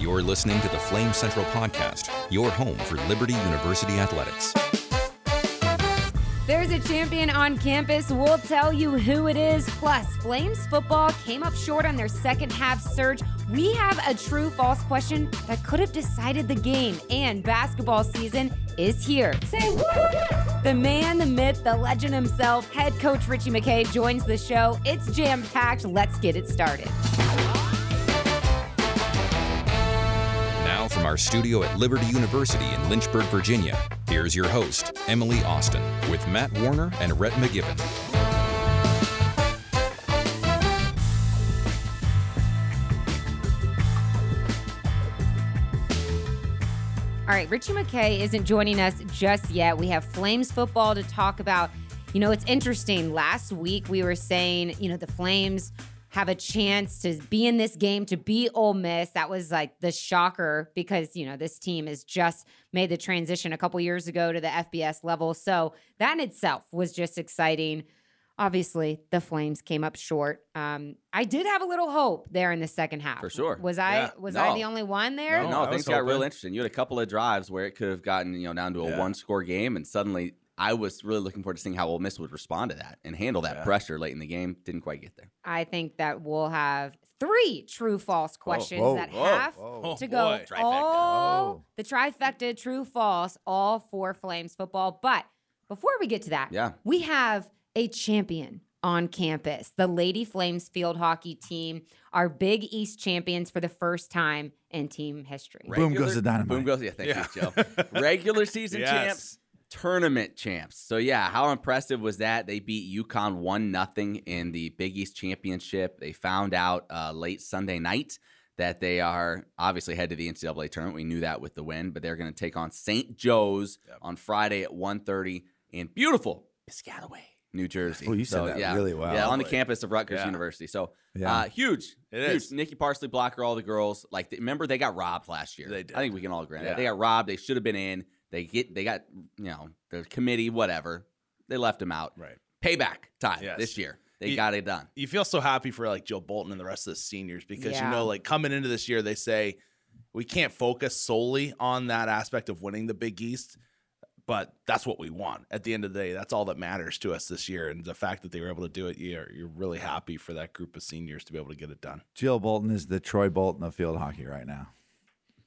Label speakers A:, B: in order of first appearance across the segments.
A: You're listening to the Flame Central Podcast, your home for Liberty University athletics.
B: There's a champion on campus. We'll tell you who it is. Plus, Flames football came up short on their second half surge. We have a true false question that could have decided the game. And basketball season is here. Say what? The man, the myth, the legend himself, head coach Ritchie McKay joins the show. It's jam packed. Let's get it started.
A: Our studio at Liberty University in Lynchburg, Virginia, here's your host, Emily Austin, with Matt Warner and Rhett McGibbon.
B: All right, Ritchie McKay isn't joining us just yet. We have Flames football to talk about. You know, it's interesting. Last week we were saying, you know, the Flames have a chance to be in this game, to be Ole Miss. That was like the shocker because, you know, this team has just made the transition a couple years ago to the FBS level. So that in itself was just exciting. Obviously, the Flames came up short. Um, I did have a little hope there in the second half.
C: For sure.
B: Was I
D: Yeah.
B: was
C: No.
B: I the only one there?
D: No,
C: no,
D: I
C: things
D: was
C: got real interesting. You had a couple of drives where it could have gotten you know down to a
D: Yeah.
C: one score game, and suddenly I was really looking forward to seeing how Ole Miss would respond to that and handle that
D: Yeah.
C: pressure late in the game. Didn't quite get there.
B: I think that we'll have three true false questions
D: whoa,
B: that
D: whoa,
B: have
D: whoa.
B: Oh, to
D: Oh,
B: go
D: boy.
B: all
D: Whoa.
B: the trifecta true false all for Flames football. But before we get to that,
C: Yeah.
B: we have a champion on campus. The Lady Flames field hockey team are Big East champions for the first time in team history.
E: Boom goes the dynamite.
C: Boom goes. Yeah, thank
D: Yeah.
C: you, Joe. Regular season
D: Yes.
C: champs, tournament champs. So yeah, how impressive was that? They beat UConn one nothing in the Big East championship. They found out uh, late Sunday night that they are obviously head to the NCAA tournament. We knew that with the win, but they're going to take on St. Joe's on Friday at 1.30 in beautiful Piscataway, New Jersey.
E: Oh, you said that
C: yeah,
E: really well.
C: Yeah, on the
D: Boy.
C: campus of Rutgers
D: Yeah.
C: University. So
E: Yeah.
C: uh, huge.
D: It
C: huge.
D: is.
C: Nikki Parsley, Blocker, all the girls. Like, remember they got robbed last year.
D: They did.
C: I think we can all agree on that. They got robbed. They should have been in. They get. They got. You know, the committee, whatever. They left them out.
D: Right.
C: Payback time
D: Yes.
C: this year. They
D: You-
C: got it done.
D: You feel so happy for like Joe Bolton and the rest of the seniors because
B: Yeah.
D: you know, like coming into this year, they say we can't focus solely on that aspect of winning the Big East, but that's what we want. At the end of the day, that's all that matters to us this year. And the fact that they were able to do it, you're, you're really happy for that group of seniors to be able to get it done.
E: Jill Bolton is the Troy Bolton of field hockey right now.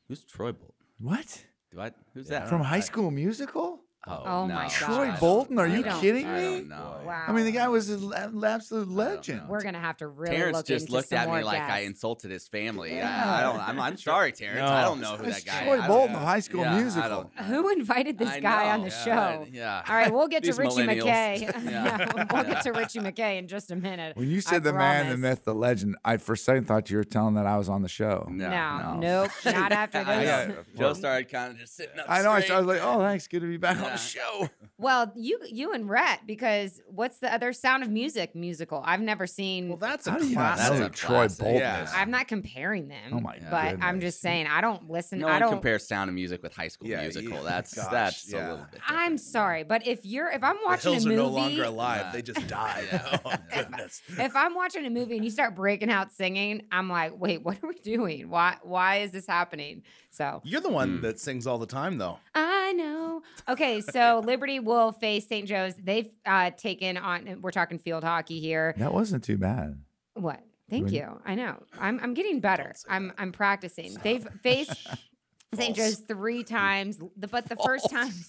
C: Who's Troy Bolton?
E: What?
C: Do I? Who's that?
E: From High School Musical?
B: Oh, oh my
C: god.
E: Troy. Bolton? Are
B: I
E: you
B: don't-
E: kidding
C: I
E: me?
C: don't know.
B: Wow.
E: I mean, the guy was an la- absolute legend.
B: We're gonna have to really
C: Terrence
B: look
C: just
B: into
C: looked
B: some
C: at me
B: more
C: like I
B: guests.
C: insulted his family.
E: Yeah.
C: I, I don't. I'm, I'm sorry, Terrence. I
D: No.
C: don't know who
E: It's
C: that guy
E: Troy
C: is. I don't-
E: Bolton of High School
C: Yeah, I
E: Musical.
C: don't-
B: Who invited this
C: I
B: guy on
C: know.
B: the
C: Yeah,
B: show?
C: yeah.
B: All right, we'll get to
C: These
B: Ritchie
C: millennials.
B: McKay.
C: Yeah.
B: we'll get to Ritchie McKay in just a minute.
E: When you
B: I
E: said the man, the
B: promise.
E: myth, the legend, I for a second thought you were telling that I was on the show.
C: No,
B: No,
C: no.
B: nope, not after
C: I
B: this.
C: know. Joe started kind of just sitting up.
E: I know. I,
C: straight.
E: I was like, oh, thanks. Good to be back on
C: Yeah.
E: show.
B: Well, you you and Rhett, because what's the other Sound of Music musical? I've never seen.
D: Well, that's a
E: How do you
D: classic.
E: know
C: That's a
E: Troy. Bolton
D: Yeah.
B: I'm not comparing them.
E: Oh my
B: But I'm just saying, I don't listen.
C: No
B: I don't.
C: compares Sound of Music with High School
D: Yeah,
C: Musical.
D: you-
C: that's
D: gosh,
C: that's
D: yeah.
C: a little bit.
B: I'm sorry, but if you're if I'm
D: The
B: watching
D: hills
B: a
D: are
B: movie,
D: no longer alive.
C: Yeah.
D: They just died.
C: Yeah.
D: Oh, goodness.
B: if I'm watching a movie and you start breaking out singing, I'm like, wait, what are we doing? Why why is this happening? So
D: You're the one hmm. that sings all the time, though.
B: I know. Okay, so Liberty will face St. Joe's. They've uh, taken on. We're talking field hockey here.
E: That wasn't too bad.
B: What? Thank
E: When-
B: you. I know. I'm I'm getting better. I'm I'm practicing. They've faced St. Joe's three times, the- but the first time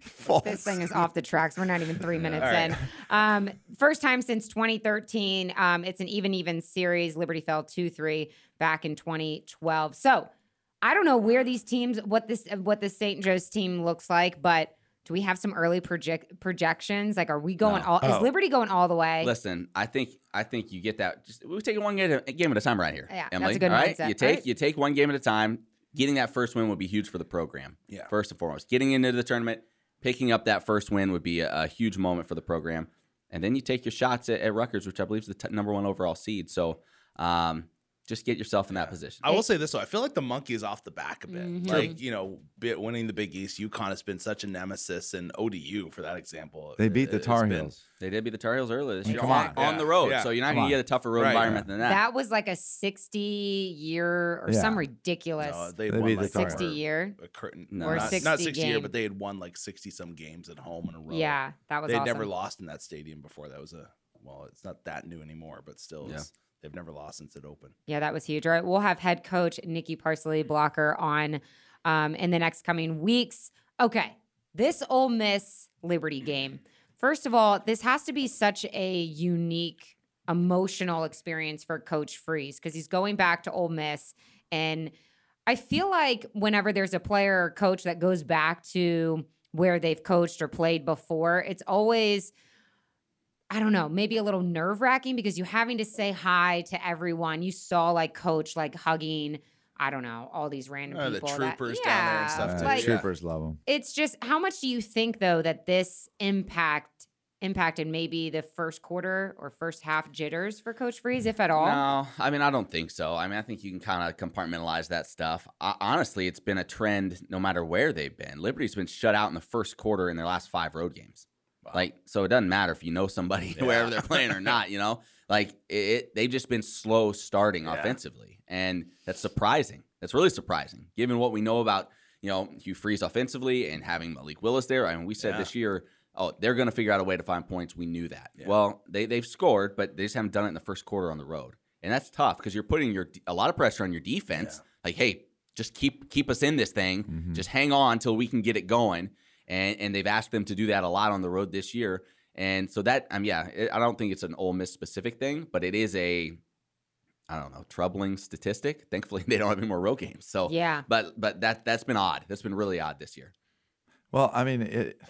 E: False.
B: this thing is off the tracks. We're not even three minutes
D: All right.
B: in. Um, first time since 2013. Um, it's an even even series. Liberty fell two three back in 2012. So I don't know where these teams, what this what the St. Joe's team looks like, but do we have some early project projections? Like, are we going
C: No.
B: all? Is
E: Oh.
B: Liberty going all the way?
C: Listen, I think I think you get that. Just we take one game at a, game at a time right here.
B: Yeah, that's
C: Emily.
B: a good
C: all right?
B: mindset.
C: You take
B: All right.
C: you take one game at a time. Getting that first win would be huge for the program.
D: Yeah.
C: First and foremost, getting into the tournament, picking up that first win would be a, a huge moment for the program. And then you take your shots at, at Rutgers, which I believe is the t- number one overall seed. So, um, just get yourself in that position.
D: I will say this though, I feel like the monkey is off the back a bit.
B: Mhm.
D: Like you know, winning the Big East, UConn has been such a nemesis, and ODU for that example.
E: They beat the
D: has
E: Tar
D: been-
E: Heels.
C: They did beat the Tar Heels earlier this
E: Come
C: year
E: on.
C: on, on the road,
D: Yeah.
C: so you're not going to get a tougher road
D: Right.
C: environment than that.
B: That was like a 60 year or
E: Yeah.
B: some ridiculous
D: No, they
E: They
D: won
E: beat
D: like
E: Tar
B: 60
D: over
B: year.
D: a curtain,
C: No.
B: Or
D: not,
B: 60
D: not 60 year, but they had won like 60 some games at home in a row.
B: Yeah, that was
D: they'd
B: awesome.
D: never lost in that stadium before. That was a well, it's not that new anymore, but still,
C: Yeah.
D: They've never lost since it opened.
B: Yeah, that was huge. All right, we'll have head coach Nikki Parsley Blocker on um, in the next coming weeks. Okay, this Ole Miss Liberty game. First of all, this has to be such a unique emotional experience for Coach Freeze because he's going back to Ole Miss, and I feel like whenever there's a player or coach that goes back to where they've coached or played before, it's always I don't know, maybe a little nerve wracking because you're having to say hi to everyone. You saw like coach like hugging, I don't know, all these random
D: Oh, the
B: people. that-
D: troopers down there and stuff,
B: yeah,
D: too.
B: Like,
D: Yeah.
E: troopers love them.
B: It's just how much do you think though that this impact impacted maybe the first quarter or first half jitters for Coach Freeze, if at all?
C: No, I mean I don't think so. I mean I think you can kind of compartmentalize that stuff. I, honestly, it's been a trend no matter where they've been. Liberty's been shut out in the first quarter in their last five road games. Like so, it doesn't matter if you know somebody
D: Yeah.
C: wherever they're playing or not. You know, like it, it they've just been slow starting
D: Yeah.
C: offensively, and that's surprising. That's really surprising given what we know about you know Hugh Freeze offensively and having Malik Willis there. I mean, we said
D: Yeah.
C: this year. Oh, they're going to figure out a way to find points. We knew that. Well, they they've scored, but they just haven't done it in the first quarter on the road, and that's tough because you're putting your a lot of pressure on your defense. Like, hey, just keep keep us in this thing.
E: Mhm.
C: Just hang on until we can get it going. And and they've asked them to do that a lot on the road this year. And so that um yeah, it, I don't think it's an Ole Miss specific thing, but it is a I don't know troubling statistic. Thankfully, they don't have any more road games. So
B: Yeah.
C: but but that that's been odd. That's been really odd this year.
E: Well, I mean, it,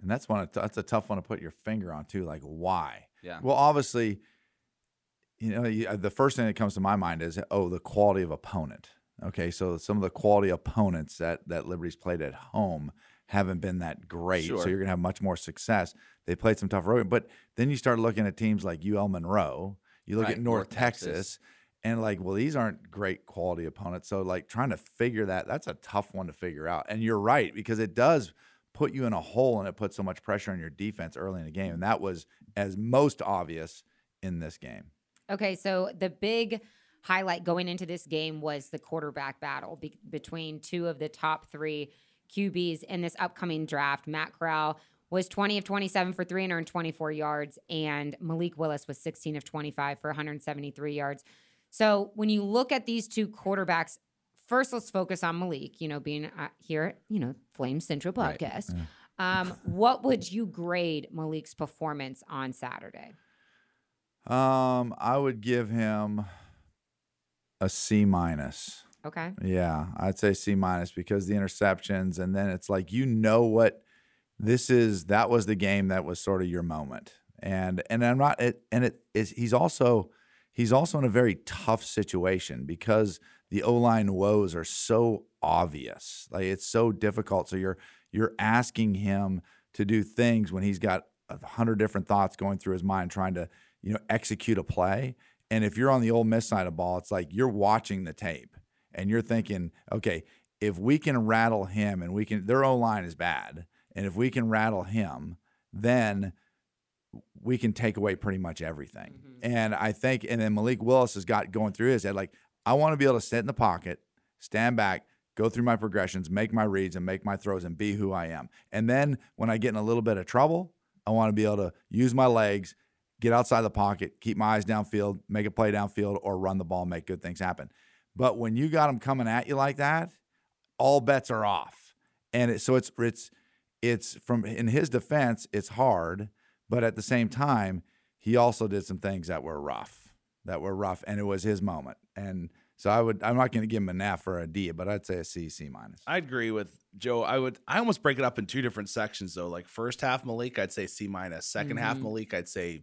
E: and that's one. That's a tough one to put your finger on too. Like, why?
C: Yeah.
E: Well, obviously, you know, you, uh, the first thing that comes to my mind is oh, the quality of opponent. Okay, so some of the quality opponents that that Liberty's played at home haven't been that great. So you're gonna have much more success. They played some tough road, but then you start looking at teams like UL Monroe. You look
C: Right,
E: at North,
C: North
E: Texas,
C: Texas.
E: and like, well, these aren't great quality opponents. So like trying to figure that that's a tough one to figure out. And you're right because it does put you in a hole and it puts so much pressure on your defense early in the game. And that was as most obvious in this game.
B: Okay, so the big highlight going into this game was the quarterback battle be- between two of the top three QBs in this upcoming draft. Matt Corral was 20 of 27 for 324 yards, and Malik Willis was 16 of 25 for 173 yards. So when you look at these two quarterbacks, first let's focus on Malik, you know, being uh, here, you know, Flame Central
C: Right.
B: podcast. Um, what would you grade Malik's performance on Saturday?
E: Um, I would give him a C minus.
B: Okay.
E: Yeah, I'd say C minus because the interceptions, and then it's like you know what this is. That was the game that was sort of your moment, and and I'm not. It, and it is. He's also he's also in a very tough situation because the O line woes are so obvious. Like it's so difficult. So you're you're asking him to do things when he's got a hundred different thoughts going through his mind, trying to you know execute a play. And if you're on the Ole Miss side of ball, it's like you're watching the tape and you're thinking, okay, if we can rattle him and we can, their O line is bad, and if we can rattle him, then we can take away pretty much everything. Mm-hmm. And I think, and then Malik Willis has got going through his head like, I want to be able to sit in the pocket, stand back, go through my progressions, make my reads, and make my throws, and be who I am. And then when I get in a little bit of trouble, I want to be able to use my legs, get outside the pocket, keep my eyes downfield, make a play downfield, or run the ball, make good things happen. But when you got them coming at you like that, all bets are off. And it, so it's it's it's from in his defense, it's hard, but at the same time, he also did some things that were rough, that were rough, and it was his moment. And so I would I'm not going to give him an F or a D, but I'd say a C C minus.
D: I agree with Joe. I would I almost break it up in two different sections though. Like first half Malik, I'd say C minus. 2nd half
B: Mhm.
D: Malik, I'd say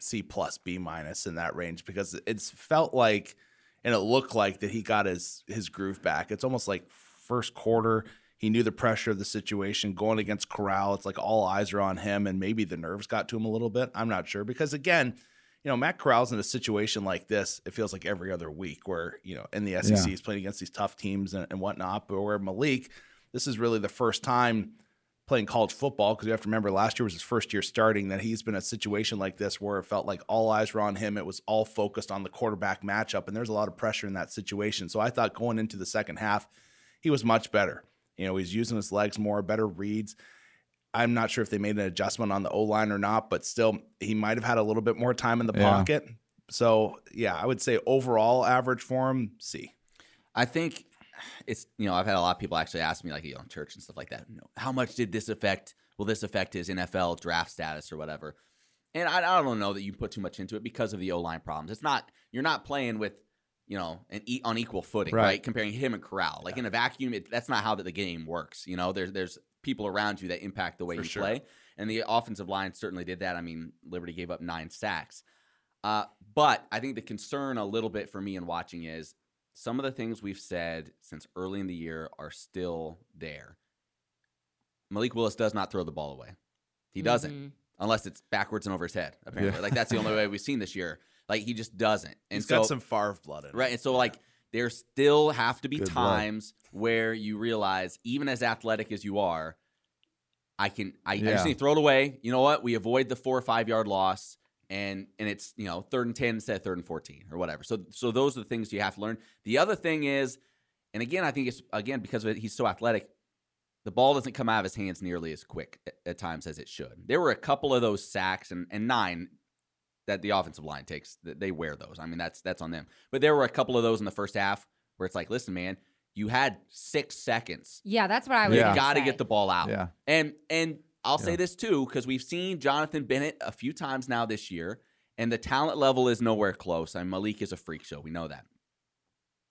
D: C plus B minus in that range because it's felt like and it looked like that he got his his groove back. It's almost like first quarter he knew the pressure of the situation going against Corral. It's like all eyes are on him, and maybe the nerves got to him a little bit. I'm not sure because again, you know, Matt Corral's in a situation like this, it feels like every other week where, you know, in the SEC
E: Yeah.
D: he's playing against these tough teams and, and whatnot. But where Malik, this is really the first time playing college football because you have to remember last year was his first year starting that he's been a situation like this where it felt like all eyes were on him. It was all focused on the quarterback matchup, and there's a lot of pressure in that situation. So I thought going into the second half, he was much better. You know, he's using his legs more, better reads. I'm not sure if they made an adjustment on the O line or not, but still, he might have had a little bit more time in the
E: Yeah.
D: pocket. So, yeah, I would say overall average for him, C.
C: I think it's you know I've had a lot of people actually ask me like you know church and stuff like that. You know, how much did this affect? Will this affect his NFL draft status or whatever? And I, I don't know that you put too much into it because of the O line problems. It's not you're not playing with you know an e- on equal footing, right?
E: Right.
C: Comparing him and Corral, like in a vacuum, it, that's not how the game works. You know, there's there's people around you that impact the way
D: For
C: you
D: sure.
C: play, and the offensive line certainly did that. I mean, Liberty gave up nine sacks. Uh, but I think the concern a little bit for me in watching is some of the things we've said since early in the year are still there. Malik Willis does not throw the ball away. He doesn't,
B: Mhm.
C: unless it's backwards and over his head. Apparently, like that's the only way we've seen this year. Like he just doesn't. And
D: He's
C: so,
D: got some Favre blood in him.
C: right, and so like there still have to be
E: Good blood.
C: times where you realize, even as athletic as you are, I can I, I just need to throw it away. You know what? We avoid the four or five yard loss, and and it's you know third and ten instead of third and fourteen or whatever. So so those are the things you have to learn. The other thing is, and again, I think it's again because of it, he's so athletic. The ball doesn't come out of his hands nearly as quick at, at times as it should. There were a couple of those sacks and, and nine that the offensive line takes. that They wear those. I mean, that's that's on them. But there were a couple of those in the first half where it's like, listen, man, you had six seconds.
B: Yeah, that's what I was.
C: You
E: Yeah.
B: gonna
C: got to
B: say.
C: get the ball out.
E: Yeah.
C: And and I'll say this too because we've seen Jonathan Bennett a few times now this year, and the talent level is nowhere close. I mean, Malik is a freak show. We know that.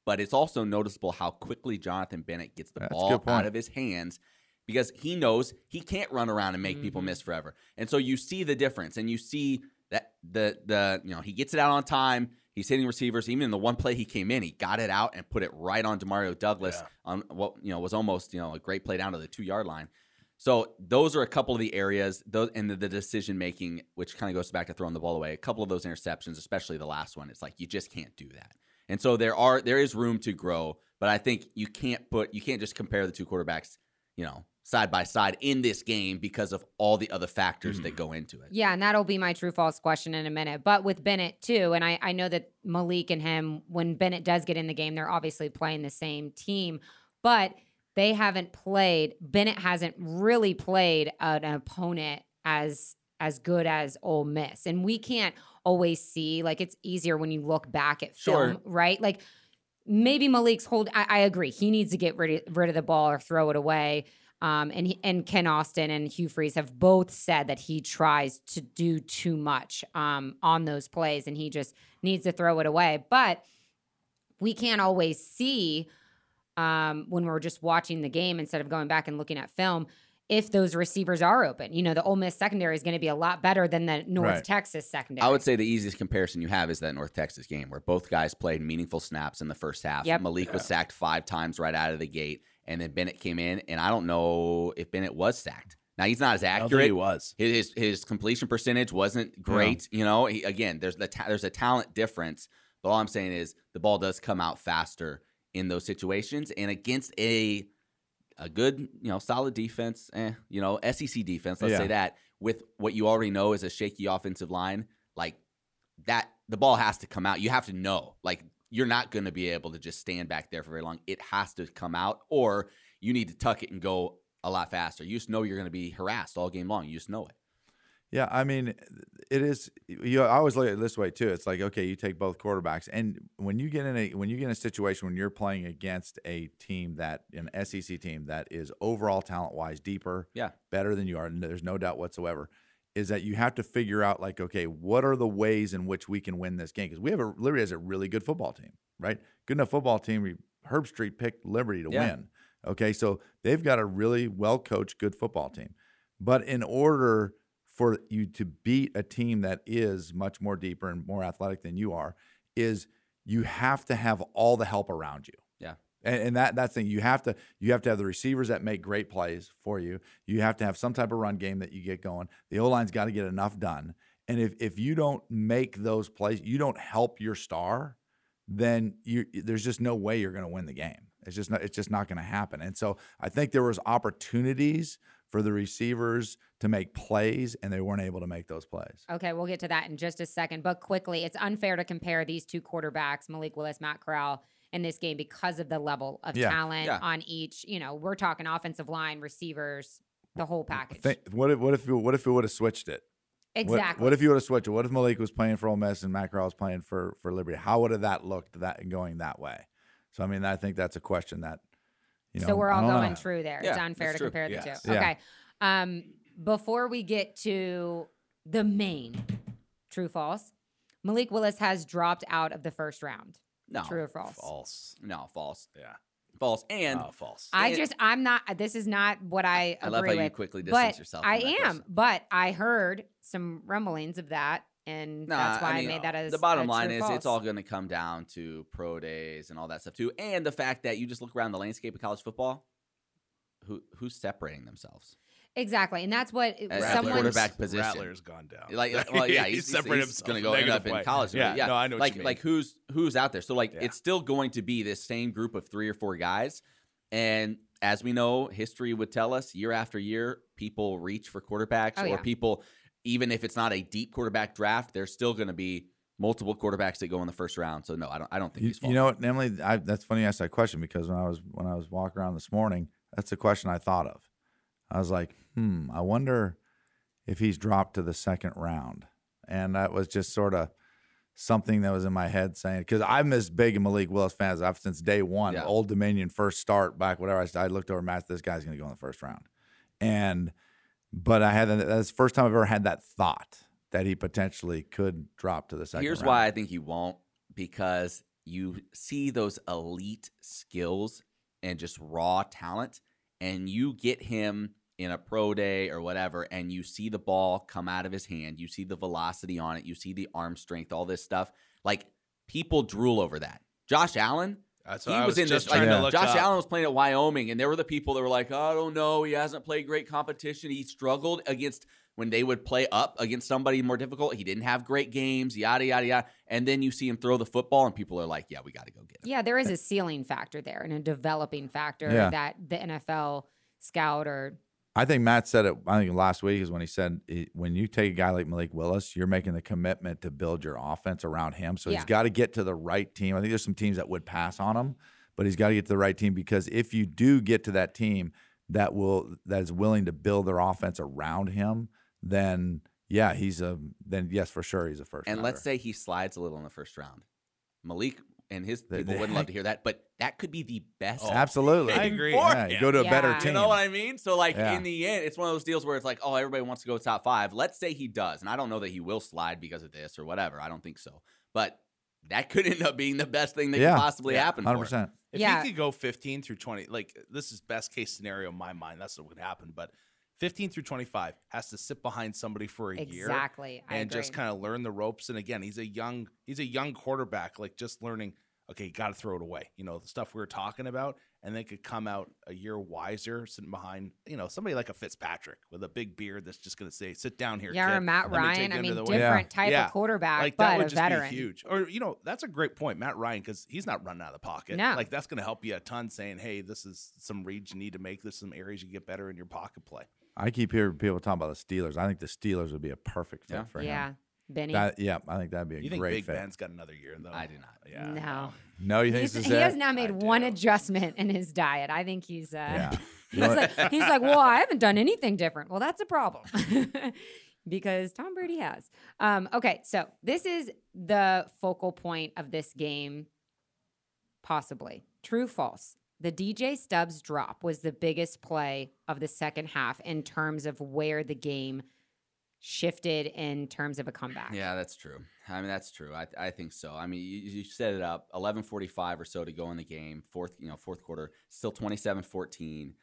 C: But it's also noticeable how quickly Jonathan Bennett gets the
E: That's
C: ball out of his hands because he knows he can't run around and make people
B: Mhm.
C: miss forever. And so you see the difference, and you see that the the you know he gets it out on time. He's hitting receivers. Even in the one play he came in, he got it out and put it right on Demario Douglas
D: Yeah.
C: on what you know was almost you know a great play down to the two yard line. So those are a couple of the areas, those and the, the decision making, which kind of goes back to throwing the ball away. A couple of those interceptions, especially the last one, it's like you just can't do that. And so there are there is room to grow, but I think you can't put you can't just compare the two quarterbacks, you know, side by side in this game because of all the other factors that mm-hmm. go into it.
B: Yeah, and that'll be my true false question in a minute. But with Bennett too, and I, I know that Malik and him, when Bennett does get in the game, they're obviously playing the same team, but they haven't played. Bennett hasn't really played an opponent as as good as Ole Miss, and we can't always see. Like it's easier when you look back at film,
C: Sure.
B: right? Like maybe Malik's hold. I, I agree. He needs to get rid of, rid of the ball or throw it away. Um, and he, and Kent Austin and Hugh Freeze have both said that he tries to do too much um, on those plays, and he just needs to throw it away. But we can't always see um, when we're just watching the game instead of going back and looking at film if those receivers are open. You know, the Ole Miss secondary is going to be a lot better than the North
E: Right.
B: Texas secondary.
C: I would say the easiest comparison you have is that North Texas game where both guys played meaningful snaps in the first half.
B: Yep.
C: Malik was sacked five times right out of the gate, and then Bennett came in, and I don't know if Bennett was sacked. Now he's not as
D: I don't think
C: accurate.
D: he was.
C: His his, his completion percentage wasn't great. You know, he, again, there's the ta- there's a talent difference. But all I'm saying is the ball does come out faster in those situations, and against a a good, you know, solid defense, eh, you know, SEC defense. Let's
E: Yeah.
C: say that with what you already know is a shaky offensive line, like that, the ball has to come out. You have to know, like you're not going to be able to just stand back there for very long. It has to come out, or you need to tuck it and go a lot faster. You just know you're going to be harassed all game long. You just know it.
E: Yeah, I mean, it is. You I always look at it this way too. It's like okay, you take both quarterbacks, and when you get in a when you get in a situation when you're playing against a team that an SEC team that is overall talent wise deeper,
C: Yeah.
E: better than you are, and there's no doubt whatsoever, is that you have to figure out like okay, what are the ways in which we can win this game? Because we have a Liberty has a really good football team, right? Good enough football team. Herbstreit picked Liberty to
C: Yeah.
E: win. Okay, so they've got a really well coached, good football team. But in order for you to beat a team that is much more deeper and more athletic than you are, is you have to have all the help around you.
C: Yeah.
E: And, and that that's the thing. You have to you have to have the receivers that make great plays for you. You have to have some type of run game that you get going. The O line's got to get enough done. And if if you don't make those plays, you don't help your star, then you there's just no way you're going to win the game. It's just not it's just not going to happen. And so I think there was opportunities for the receivers to make plays and they weren't able to make those plays.
B: Okay, we'll get to that in just a second. But quickly, it's unfair to compare these two quarterbacks, Malik Willis, Matt Corral, in this game because of the level of
E: Yeah.
B: talent
C: Yeah.
B: on each. You know, we're talking offensive line, receivers, the whole package.
E: Think, what if what if what if it would have switched it? What-
B: exactly.
E: What, if you would have switched it? What if Malik was playing for Ole Miss and Matt Corral was playing for for Liberty? How would have that looked that going that way? So I mean, I think that's a question that you know.
B: so we're all
E: don't know.
B: going true there. it's unfair
C: that's
B: to
C: true.
B: compare the
D: Yes.
B: two.
E: Yeah.
B: Okay. Um, before we get to the main true false, Malik Willis has dropped out of the first round.
C: No,
B: True or false?
D: False.
C: no, false,
D: Yeah.
C: false, and
D: oh, false.
B: I
C: And-
B: just I'm not this is not what I
C: I
B: agree
C: love how you quickly distance yourself.
B: I am,
C: person.
B: but I heard some rumblings of that, and
C: Nah,
B: that's why I,
C: mean,
B: made that as
C: the bottom
B: a
C: line
B: true
C: is
B: false.
C: it's all going to come down to pro days and all that stuff too, and the fact that you just look around the landscape of college football. Who who's separating themselves?
B: exactly, and that's what
C: As a
B: someone.
C: quarterback position.
D: Rattler's gone down.
C: Like, well, yeah, he's, he's,
D: separated
C: he's going to go end up
D: negative
C: in
D: way.
C: college.
D: Yeah,
C: yeah,
D: no, I know what
C: like
D: you mean.
C: like who's who's out there. So like
D: Yeah.
C: it's still going to be this same group of three or four guys, and as we know, history would tell us year after year, people reach for quarterbacks,
B: Oh,
C: or
B: yeah.
C: people, even if it's not a deep quarterback draft, there's still going to be multiple quarterbacks that go in the first round. So no, I don't. I don't think
E: You,
C: he's.
E: you know what, Emily? I, that's funny you asked that question because when I was when I was walking around this morning, that's the question I thought of. I was like, hmm, I wonder if he's dropped to the second round, and that was just sort of something that was in my head saying because I'm as big a Malik Willis fan as I've since day one.
C: Yeah.
E: Old Dominion first start back, whatever. I, I looked over, Matt, this guy's going to go in the first round, and but I had that's the first time I've ever had that thought that he potentially could drop to the second.
C: Here's
E: round.
C: why I think he won't because you see those elite skills and just raw talent, and you get him in a pro day or whatever, and you see the ball come out of his hand, you see the velocity on it, you see the arm strength, all this stuff. Like people drool over that. Josh Allen,
D: That's
C: he
D: what I
C: was, in
D: just
C: this. Like,
D: trying
E: Yeah.
D: to look
C: Josh
D: up.
C: Allen was playing at Wyoming, and there were the people that were like, oh, "I don't know, he hasn't played great competition. He struggled against when they would play up against somebody more difficult. He didn't have great games, yada yada yada." And then you see him throw the football, and people are like, "Yeah, we got to go get him."
B: Yeah, there is a ceiling factor there and a developing factor
E: Yeah.
B: that the NFL scout or
E: I think Matt said it. I think last week is when he said when you take a guy like Malik Willis, you're making the commitment to build your offense around him. So
B: Yeah.
E: he's got to get to the right team. I think there's some teams that would pass on him, but he's got to get to the right team because if you do get to that team that will that is willing to build their offense around him, then yeah, he's a then yes for sure he's a first.
C: And let's say he slides a little in the first round. Malik and his
E: The-
C: people
E: the
C: wouldn't love to hear that, but that could be the best.
D: Oh,
E: absolutely,
D: I agree.
E: Yeah, you go to a better team.
C: You know what I mean? So, like
E: Yeah.
C: in the end, it's one of those deals where it's like, oh, everybody wants to go top five. Let's say he does, and I don't know that he will slide because of this or whatever. I don't think so, but that could end up being the best thing that
E: Yeah.
C: could possibly
D: Yeah.
C: happen.
E: Hundred percent.
D: If
B: Yeah.
D: he could go 15 through 20, like this is best case scenario in my mind. That's what would happen. But 15 through 25 has to sit behind somebody for a year
B: exactly. I
D: and just kind of learn the ropes. And again, he's a young he's a young quarterback, like just learning. Okay, got to throw it away. You know the stuff we were talking about, and they could come out a year wiser, sitting behind you know somebody like a Fitzpatrick with a big beard that's just going to say, "Sit down here."
B: yeah, or. Matt
D: Let
B: Ryan.
D: you
B: I mean,
D: the
B: different
D: wing."
B: type
D: Yeah.
B: of quarterback,
D: like
B: but
D: that would
B: a
D: just
B: veteran.
D: be huge. Or you know, that's a great point, Matt Ryan, because he's not running out of the pocket.
B: No.
D: like that's going to help you a ton. Saying, "Hey, this is some reads you need to make. This is some areas you get better in your pocket play."
E: I keep hearing people talk about the Steelers. I think the Steelers would be a perfect fit
C: Yeah.
E: for him.
B: Yeah, Benny.
E: That, yeah, I think that'd be a
D: You think
E: great
D: Big
E: fit.
D: Ben's got another year though?
C: I do not.
D: Yeah.
B: no,
E: no, you think
B: He's-
E: this
B: he has now made
D: I
B: one
D: do.
B: adjustment in his diet. I think he's. Uh,
E: Yeah.
B: he's, like, he's like, well, I haven't done anything different. Well, that's a problem. because Tom Brady has. Um, okay, so this is the focal point of this game, possibly. True, false. The DJ Stubbs drop was the biggest play of the second half in terms of where the game shifted in terms of a comeback.
C: Yeah, that's true. I mean, that's true. I, I think so. I mean, you, you set it up 11:45 or so to go in the game. Fourth, you know, fourth quarter, still 27-14.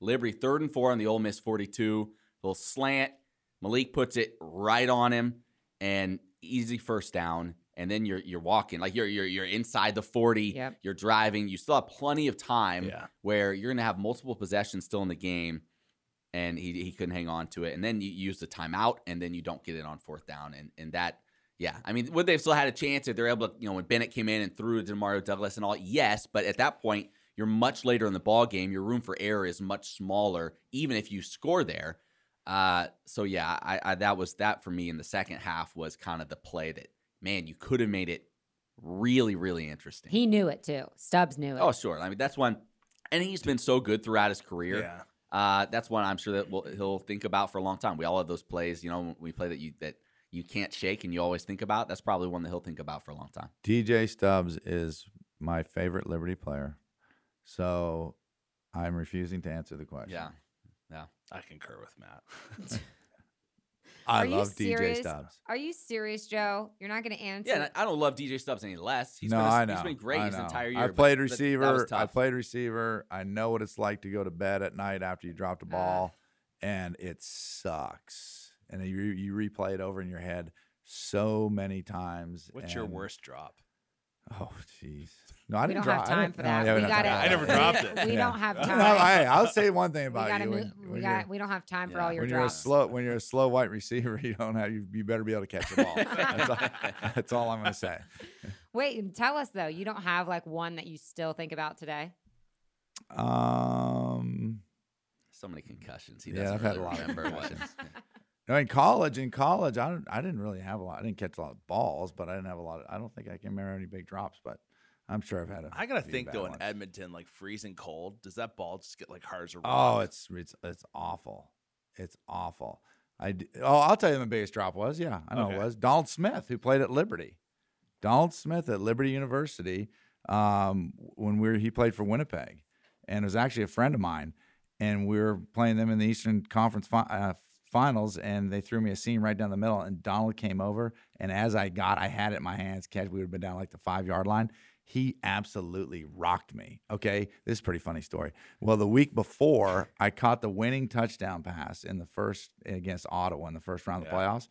C: Liberty third and four on the Ole Miss 42. Little slant. Malik puts it right on him, and easy first down. And then you're you're walking like you're you're you're inside the 40.
B: Yep.
C: You're driving. You still have plenty of time
D: Yeah.
C: where you're going to have multiple possessions still in the game. and he he couldn't hang on to it. And then you use the timeout, and then you don't get it on fourth down, and and that. Yeah, I mean, would they've still had a chance if they're able to, you know, when Bennett came in and threw to Mario Douglas and all? Yes, but at that point, you're much later in the ball game. Your room for error is much smaller, even if you score there. Uh, so yeah, I, I that was that for me in the second half was kind of the play that man you could have made it really really interesting.
B: He knew it too. Stubbs knew it.
C: oh sure, I mean that's one, and he's been so good throughout his career.
D: Yeah.
C: Uh, that's one I'm sure that we'll, he'll think about for a long time. We all have those plays, you know, when we play that you that you can't shake and you always think about. That's probably one that he'll think about for a long time.
E: DJ Stubbs is my favorite Liberty player. So I'm refusing to answer the question.
C: Yeah, yeah.
D: I concur with Matt.
E: I
B: Are you
E: love DJ
B: serious?
E: Stubbs.
B: Are you serious, Joe? You're not going to answer?
C: Yeah, I I don't love DJ Stubbs any less. He's
E: no,
C: been, a-
E: I know.
C: He's been great his entire year.
E: I played
C: but that was
E: receiver. I played receiver. I know what it's like to go to bed at night after you drop the
B: Ah.
E: ball, and it sucks. And you you replay it over in your head so many times.
D: What's your worst drop?
E: Oh, jeez. No, I
B: we
E: didn't
B: don't
E: drop.
B: have
E: I
B: time for that.
E: yeah,
B: we
E: don't
B: got
E: have
D: I never dropped it.
B: We
E: Yeah.
B: don't have
E: No,
B: time.
E: hey, I'll say one thing about
B: gotta
E: you.
B: move,
E: when-
B: we
E: when
B: got
E: you're-
B: we don't have time for
C: Yeah.
B: all your
E: when you're a slow when you're a slow white receiver, you don't have you, you better be able to catch the ball. that's, all, that's all I'm going to say.
B: Wait, tell us though, you don't have like one that you still think about today?
E: Um,
C: so many concussions. He
E: Yeah,
C: doesn't
E: I've had a lot of
C: remember what.
E: In college, in college, I don't, I didn't really have a lot. I didn't catch a lot of balls, but I didn't have a lot. Of, I don't think I can remember any big drops, but I'm sure I've had a.
D: I gotta think though in. Edmonton, like freezing cold, does that ball just get like hard as a rock?
E: Oh, it's it's it's awful. It's awful. I d- oh, I'll tell you, the biggest drop was yeah, I know
D: Okay.
E: it was Donald Smith who played at Liberty. Donald Smith at Liberty University um, when we were he played for Winnipeg, and it was actually a friend of mine, and we were playing them in the Eastern Conference fi- uh, Finals, and they threw me a seam right down the middle, and Donald came over, and as I got, I had it in my hands, catch. We would have been down like the five yard line. He absolutely rocked me. Okay, this is a pretty funny story. Well, the week before, I caught the winning touchdown pass in the first against Ottawa in the first round of the
D: Yeah.
E: playoffs,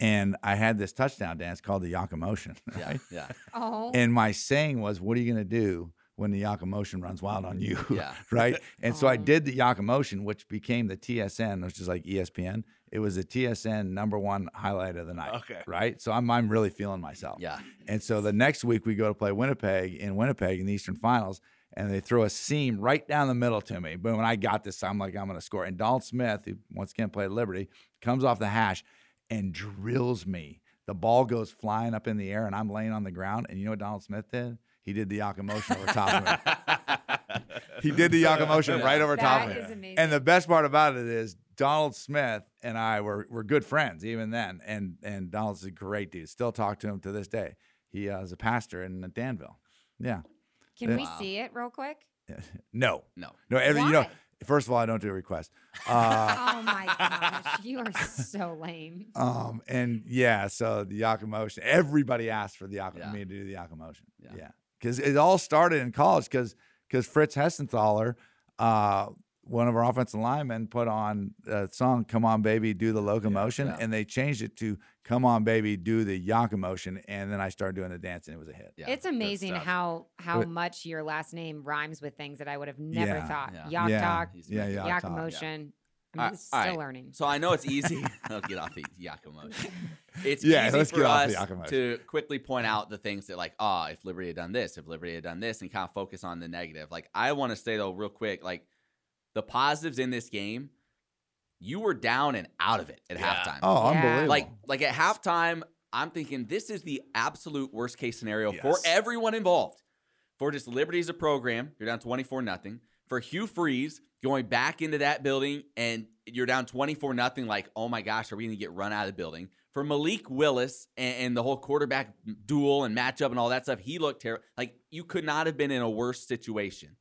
E: and I had this touchdown dance called the Yaka Motion.
C: Yeah, yeah,
B: Oh,
E: And my saying was, "What are you going to do when the Yaka Motion runs wild on you?"
C: yeah.
E: right? And so I did the Yaka Motion, which became the TSN, which is like ESPN. It was the TSN number one highlight of the night.
D: Okay.
E: Right. So I'm I'm really feeling myself.
C: Yeah.
E: And so the next week we go to play Winnipeg in Winnipeg in the Eastern Finals, and they throw a seam right down the middle to me. But when I got this, I'm like, I'm going to score. And Donald Smith, who once again played Liberty, comes off the hash and drills me. The ball goes flying up in the air, and I'm laying on the ground. And you know what Donald Smith did? He did the Yaka motion over top of me. He did the Yaka motion right over top of me.
B: is amazing.
E: And the best part about it is Donald Smith and I were were good friends even then. And and Donald's a great dude. Still talk to him to this day. He uh, is a pastor in Danville. Yeah.
B: Can we
C: Wow.
B: see it real quick?
E: No.
C: No.
E: No. Every, you know. First of all, I don't do requests. Uh,
B: oh my gosh, you are so lame.
E: um. And yeah. So the Yaka motion. Everybody asked for the Yaka
C: Yeah.
E: me to do the Yaka motion.
C: Yeah.
E: Yeah. Because it all started in college. Because because Fritz Hessenthaler, uh, one of our offensive linemen, put on a song "Come On Baby, Do the Locomotion,"
C: yeah.
E: and they changed it to "Come On Baby, Do the Yaka motion," and then I started doing the dance, and it was a hit.
C: Yeah.
B: it's amazing how how
E: But-
B: much your last name rhymes with things that I would have never
E: Yeah.
B: thought.
C: Yeah.
B: Yak
E: yeah,
B: talk,
C: He's
E: yeah,
C: making-
E: yeah,
B: yak motion. I'm
C: All right,
B: still
C: right.
B: learning.
C: So I know it's easy. I'll get off the Yakko motion. It's
E: Yeah,
C: easy
E: let's
C: for
E: get off
C: us
E: the Yakko
C: to quickly point out the things that, like, ah, if Liberty had done this, if Liberty had done this, and kind of focus on the negative. Like, I want to say though, real quick, like the positives in this game, you were down and out of it at
D: Yeah.
C: halftime.
E: Oh,
B: Yeah.
E: unbelievable!
C: Like, like at halftime, I'm thinking this is the absolute worst case scenario for everyone involved. For just Liberty as a program, you're down 24 nothing. For Hugh Freeze going back into that building and you're down 24 nothing. Like, oh my gosh, are we going to get run out of the building? For Malik Willis and, and the whole quarterback duel and matchup and all that stuff, he looked terrible. Like, you could not have been in a worse situation.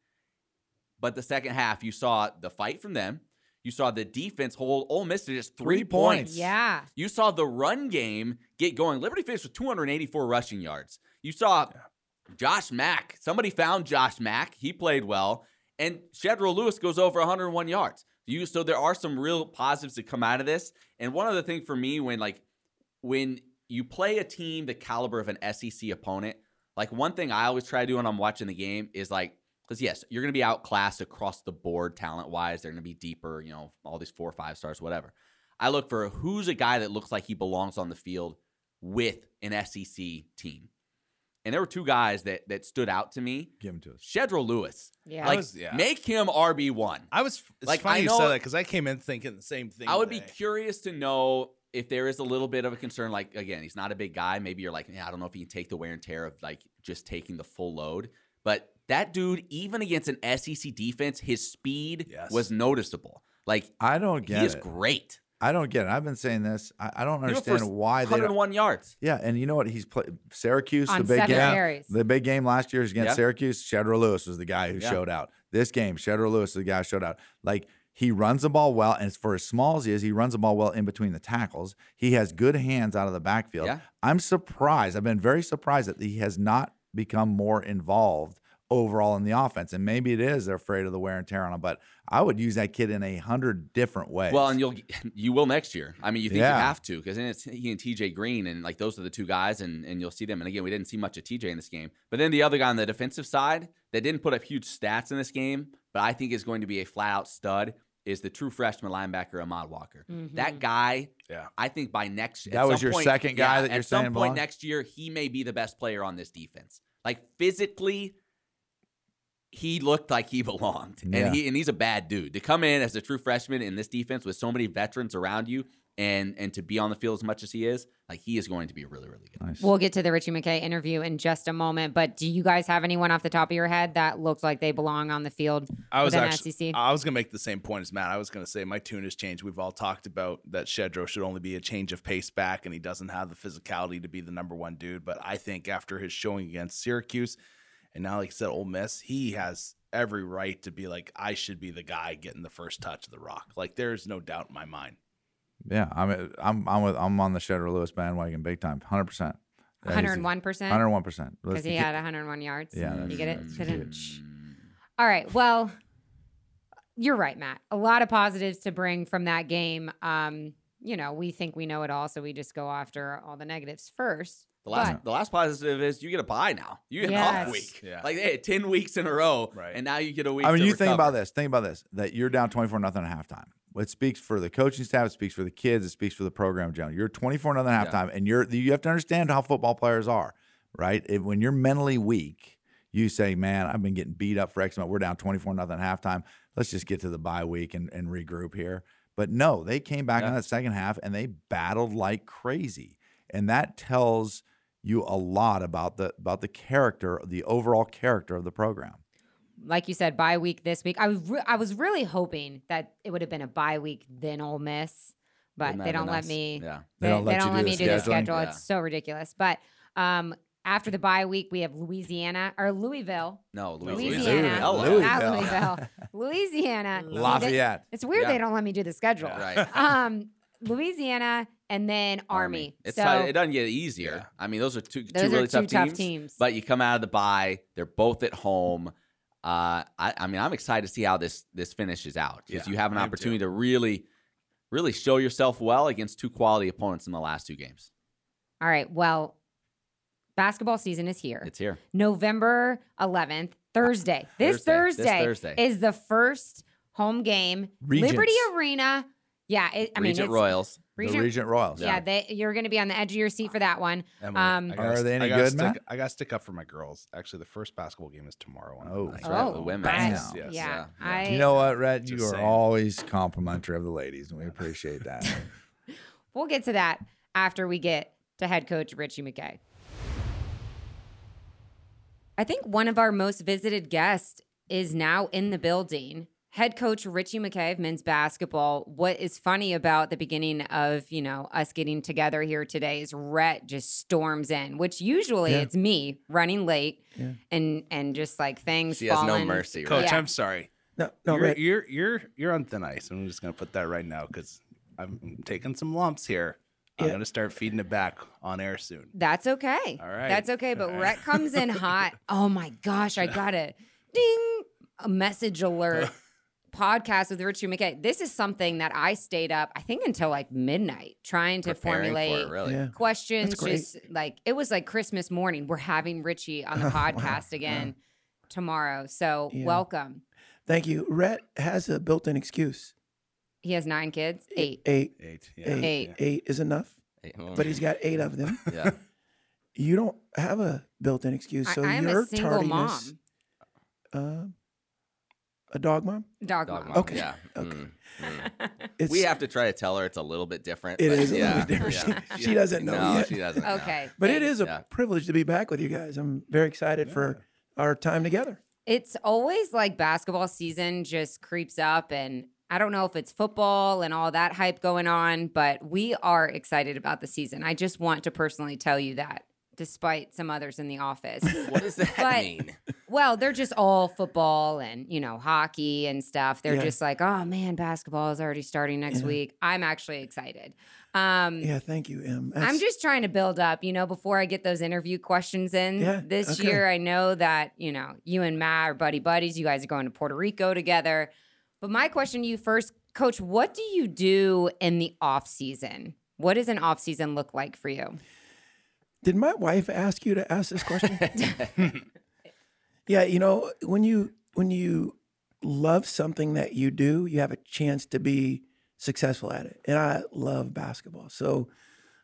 C: But the second half, you saw the fight from them. You saw the defense hold Ole Miss to just three,
E: Three
C: points.
E: points.
B: yeah.
C: You saw the run game get going. Liberty finished with 284 rushing yards. You saw Josh Mack. Somebody found Josh Mack. He played well. And Shedro Louis goes over 101 yards. You so there are some real positives to come out of this. And one other thing for me, when like when you play a team the caliber of an SEC opponent, like one thing I always try to do when I'm watching the game is like because yes, you're going to be outclassed across the board talent wise. They're going to be deeper, you know, all these four or five stars, whatever. I look for who's a guy that looks like he belongs on the field with an SEC team. And there were two guys that that stood out to me.
E: Give him to us.
C: Shedro Louis.
B: Yeah.
C: Like,
D: was- yeah.
C: make him RB one.
D: I was. It's
C: Like,
D: funny
C: I
D: you said that because I came in thinking the same thing.
C: I would be curious to know if there is a little bit of a concern. Like again, he's not a big guy. Maybe you're like, yeah, I don't know if he can take the wear and tear of like just taking the full load. But that dude, even against an SEC defense, his speed
D: Yes.
C: was noticeable. Like
E: I don't get he
C: is
E: it.
C: great.
E: I don't get it. I've been saying this. I, I don't
C: He for
E: understand why they don't.
C: 101 yards.
E: Yeah, and you know what? He's played Syracuse,
B: On
E: the big game.
B: carries.
E: The big game last year is against
C: Yeah.
E: Syracuse. Shedro Louis was the guy who
C: Yeah.
E: showed out. This game, Shedro Louis is the guy who showed out. Like he runs the ball well, and it's for as small as he is, he runs the ball well in between the tackles. He has good hands out of the backfield.
C: Yeah.
E: I'm surprised. I've been very surprised that he has not become more involved overall in the offense. And maybe it is they're afraid of the wear and tear on him. But I would use that kid in a hundred different ways.
C: Well, and you'll you will next year. I mean, you think
E: Yeah.
C: you have to because then it's he and TJ Green, and like those are the two guys, and and you'll see them. And again, we didn't see much of TJ in this game, but then the other guy on the defensive side that didn't put up huge stats in this game, but I think is going to be a flat out stud. Is the true freshman linebacker Ahmad Walker?
B: Mhm.
C: That guy,
D: Yeah.
C: I think by next at
E: That was
C: some
E: your
C: point-
E: second guy
C: yeah,
E: that you're
C: at some
E: saying
C: point
E: belong?
C: next year he may be the best player on this defense. Like physically, he looked like he belonged,
E: Yeah.
C: and he and he's a bad dude to come in as a true freshman in this defense with so many veterans around you, and and to be on the field as much as he is, like he is going to be really really good.
E: nice.
B: We'll get to the Ritchie McKay interview in just a moment, but do you guys have anyone off the top of your head that looks like they belong on the field
D: I was actually.
B: SEC?
D: I was gonna make the same point as Matt. I was gonna say my tune has changed. We've all talked about that Shedro should only be a change of pace back, and he doesn't have the physicality to be the number one dude. But I think after his showing against Syracuse, and now like I said, Ole Miss, he has every right to be like, I should be the guy getting the first touch of the rock. Like there's no doubt in my mind.
E: yeah, I'm I'm I'm with I'm on the Shedro Louis bandwagon big time, hundred percent.
B: 101%?
E: Hundred one percent.
B: Because he had 101 yards.
E: Yeah,
B: you get it?
E: that's
B: Couldn't-
E: huge.
B: All right. Well, you're right, Matt. A lot of positives to bring from that game. Um, you know, we think we know it all, so we just go after all the negatives first.
C: The last
B: But-
C: the last positive is you get a bye now. You get an
B: Yes.
C: off week.
D: Yeah.
C: Like they had ten weeks in a row,
D: Right.
C: and now you get a week.
E: I mean,
C: to
E: you think about this. Think about this. That you're down 24 nothing at halftime. It speaks for the coaching staff. It speaks for the kids. It speaks for the program in general. You're 24 nothing at halftime, and you're you have to understand how football players are, right? If, when you're mentally weak, you say, "Man, I've been getting beat up for X amount. We're down 24 nothing at halftime. Let's just get to the bye week and, and regroup here." But no, they came back
C: Yeah.
E: in that second half and they battled like crazy, and that tells you a lot about the about the character, the overall character of the program.
B: Like you said, bye week this week. I was re- I was really hoping that it would have been a bye week then Ole Miss, but they don't
C: been
B: let
C: nice?
B: me.
C: Yeah.
B: They,
E: They don't let you do
B: me
E: the
B: do the schedule.
C: Yeah.
B: It's so ridiculous. But um, after the bye week, we have Louisiana or Louisville.
C: No,
B: Louisiana,
C: Louisville.
B: not
E: Louisville.
B: Louisville, Louisiana.
E: Lafayette.
B: It's weird they don't let me do the schedule.
C: Right.
B: Um, Louisiana and then Army.
C: It's
B: so
C: not- it doesn't get easier.
D: Yeah.
C: I mean, those are two,
B: those
C: two really
B: are two
C: tough,
B: tough teams.
C: But you come out of the bye, they're both at home. Uh, I, I mean, I'm excited to see how this this finishes out because
D: Yeah,
C: you have an
D: I
C: opportunity to really, really show yourself well against two quality opponents in the last two games.
B: All right. Well, basketball season is here.
C: It's here.
B: November 11th, Thursday. This
C: Thursday. This
B: Thursday,
C: Thursday.
B: is the first home game.
E: Regents.
B: Liberty Arena. Yeah, it, I mean,
C: Regent
B: it's,
C: Royals.
B: Regent,
E: the Regent Royals.
B: Yeah, they, you're going to be on the edge of your seat for that one.
D: Emily,
B: Um,
D: I gotta
E: Are they any
D: I gotta
E: good,
D: stick,
E: Matt?
D: I got to stick up for my girls. Actually, the first basketball game is tomorrow. on
E: Oh.
D: night.
E: That's right,
B: Oh,
C: the women's.
B: right.
D: Yes, yes.
B: yeah.
C: Yeah,
B: I,
E: You know what, Red? You
D: Just
E: are
D: saying.
E: always complimentary of the ladies, and we appreciate that.
B: We'll get to that after we get to head coach Ritchie McKay. I think one of our most visited guests is now in the building. Head coach Ritchie McKay of men's basketball. What is funny about the beginning of, you know, us getting together here today is Rhett just storms in, which usually
E: Yeah.
B: it's me running late
E: Yeah.
B: and and just like things
C: She has no
B: falling.
C: mercy.
D: Coach,
B: Yeah.
D: I'm sorry.
E: no,
D: you're, you're you're you're on thin ice. I'm just gonna put that right now because I'm taking some lumps here. I'm gonna start feeding it back on air soon.
B: That's okay.
D: All right.
B: That's okay. But
D: All right.
B: Rhett comes in hot. Oh my gosh, I got a ding a message alert podcast with Ritchie McKay. This is something that I stayed up, I think, until like midnight trying to
C: Preparing for it,
B: formulate
C: really.
E: Yeah.
B: questions. Just like it was like Christmas morning. We're having Ritchie on the podcast again. tomorrow. So
F: Yeah.
B: welcome.
F: Thank you. Rhett has a built-in excuse.
B: He has nine kids. Eight.
F: Eight,
D: Eight.
F: eight,
D: Yeah.
B: Eight.
F: eight is enough,
C: Hey, well,
F: but he's got eight of them.
C: yeah.
F: You don't have a built-in excuse,
B: I,
F: so
B: I am
F: your
B: a single
F: tardiness.
B: mom.
F: Uh, a dog mom.
B: Dog,
C: Dog
B: mom.
C: mom.
F: Okay.
C: Yeah.
F: Okay.
C: Mm, mm. We have to try to tell her it's a little bit different.
F: It is but a little
C: yeah,
F: bit different.
C: yeah.
F: She, she doesn't know
C: no,
F: yet.
C: she doesn't. know.
B: Okay.
F: but it
B: Hey,
F: a
C: Yeah.
F: privilege to be back with you guys. I'm very excited for our time together.
B: It's always like basketball season just creeps up and I don't know if it's football and all that hype going on, but we are excited about the season. I just want to personally tell you that, despite some others in the office.
C: What does that
B: But-
C: mean?
B: well, they're just all football and, you know, hockey and stuff. They're
F: Yeah.
B: just like, oh man, basketball is already starting next
F: Yeah.
B: week. I'm actually excited. Um,
F: Yeah, thank you, Em.
B: I'm just trying to build up, you know, before I get those interview questions in
F: Yeah,
B: this
F: okay.
B: year. I know that, you know, you and Matt are buddy buddies. You guys are going to Puerto Rico together. But my question to you first, coach, what do you do in the off season? What does an off season look like for you?
F: Did my wife ask you to ask this question? yeah, you know, when you when you love something that you do, you have a chance to be successful at it. And I love basketball. So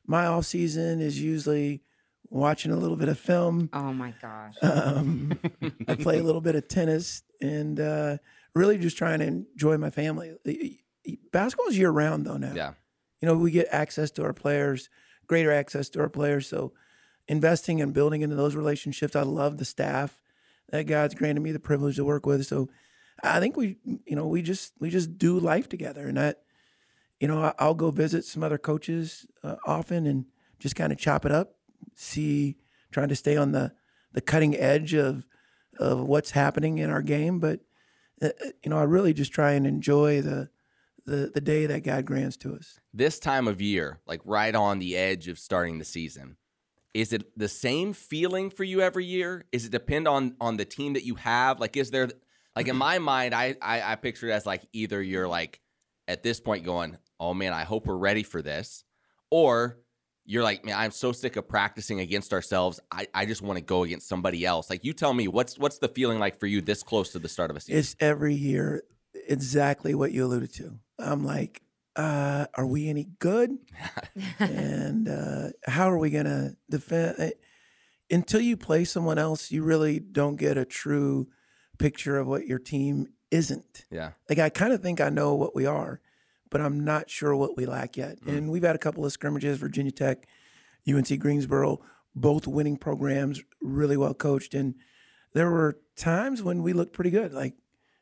F: my off season is usually watching a little bit of film.
B: Oh my gosh.
F: Um, I play a little bit of tennis and uh, really just trying to enjoy my family. Basketball is year round though now
C: Yeah.
F: you know, we get access to our players, greater access to our players. So investing and building into those relationships. I love the staff that God's granted me the privilege to work with. So I think we, you know, we just we just do life together, and that, you know, I'll go visit some other coaches uh, often and just kind of chop it up, see, trying to stay on the the cutting edge of of what's happening in our game. But uh, uh, you know, I really just try and enjoy the the the day that God grants to us.
C: This time of year, like right on the edge of starting the season, is it the same feeling for you every year? Is it depend on on the team that you have? Like, is there like in my mind, I I, I picture it as like either you're like at this point going, oh man, I hope we're ready for this, or you're like, man, I'm so sick of practicing against ourselves. I, I just want to go against somebody else. Like, you tell me, what's what's the feeling like for you this close to the start of a season?
F: It's every year exactly what you alluded to. I'm like, uh, are we any good? and uh, how are we going to defend? eh, Until you play someone else, you really don't get a true picture of what your team isn't.
C: yeah,
F: Like, I kind of think I know what we are, but I'm not sure what we lack yet. And we've had a couple of scrimmages Virginia Tech, UNC Greensboro, both winning programs, really well coached. And there were times when we looked pretty good. Like,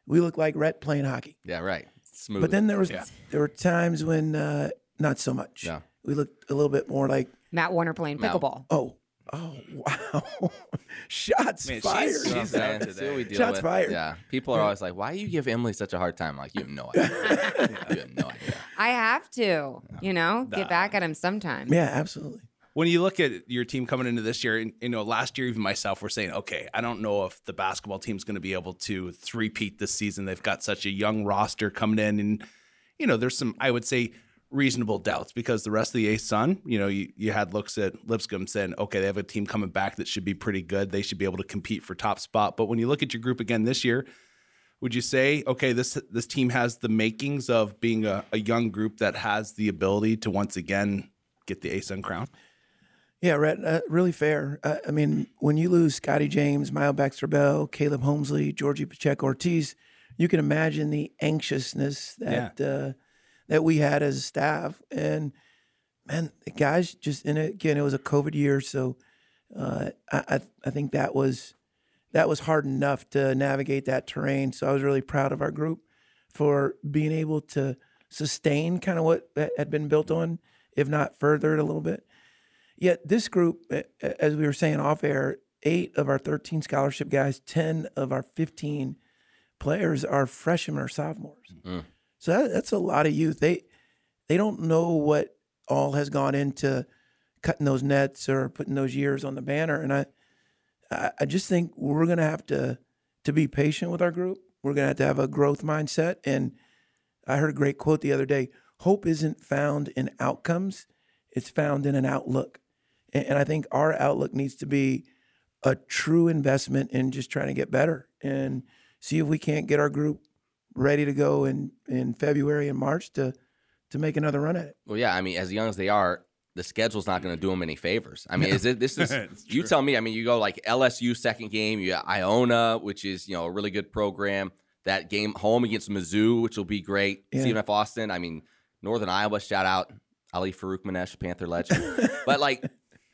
F: we looked like Rhett playing hockey.
C: yeah, right. Smooth.
F: But then there was
D: Yeah.
F: there were times when uh, not so much.
C: Yeah.
F: We looked a little bit more like,
B: Matt Warner playing
C: Matt-
B: pickleball.
F: oh, oh, wow, shots
D: Man, she's-
F: fired.
C: You know
D: She's out today.
C: we deal
F: Shots
C: with.
F: fired.
C: Yeah. People are always like, why do you give Emily such a hard time? I'm like, you have no idea. you have no idea.
B: I have to, you know, get back at him sometime.
F: yeah, absolutely.
D: When you look at your team coming into this year, and you know, last year even myself, we're saying, okay, I don't know if the basketball team's going to be able to three-peat this season. They've got such a young roster coming in, and you know, there's some, I would say, reasonable doubts because the rest of the ASUN, you know, you, you had looks at Lipscomb saying, okay, they have a team coming back that should be pretty good. They should be able to compete for top spot. But when you look at your group again this year, would you say, okay, this this team has the makings of being a, a young group that has the ability to once again get the ASUN crown?
F: Yeah, Rhett, uh, really fair. Uh, I mean, when you lose Scottie James, Myo Baxter Bell, Caleb Homesley, Georgie Pacheco Ortiz, you can imagine the anxiousness that uh, that we had as a staff. And man, the guys just and again, it was a COVID year, so uh, I I I think that was that was hard enough to navigate that terrain. So I was really proud of our group for being able to sustain kind of what had been built on, if not further it a little bit. Yet this group, as we were saying off air, eight of our 13 scholarship guys, 10 of our 15 players are freshmen or sophomores.
C: Mm.
F: So that, that's a lot of youth. They they don't know what all has gone into cutting those nets or putting those years on the banner. And I I, I just think we're gonna have to to be patient with our group. We're gonna have to have a growth mindset. And I heard a great quote the other day: "Hope isn't found in outcomes; it's found in an outlook." And, and I think our outlook needs to be a true investment in just trying to get better. and see if we can't get our group ready to go in in February and March to to make another run at it.
C: Well, yeah, I mean, as young as they are, the schedule's not going to do them any favors. I mean, is it this is you tell me? I mean, you go like LSU second game, you got Iona, which is you know a really good program. That game home against Mizzou, which will be great.
F: Yeah.
C: CMF Austin. I mean, Northern Iowa. Shout out Ali Farokhmanesh, Panther legend. but like,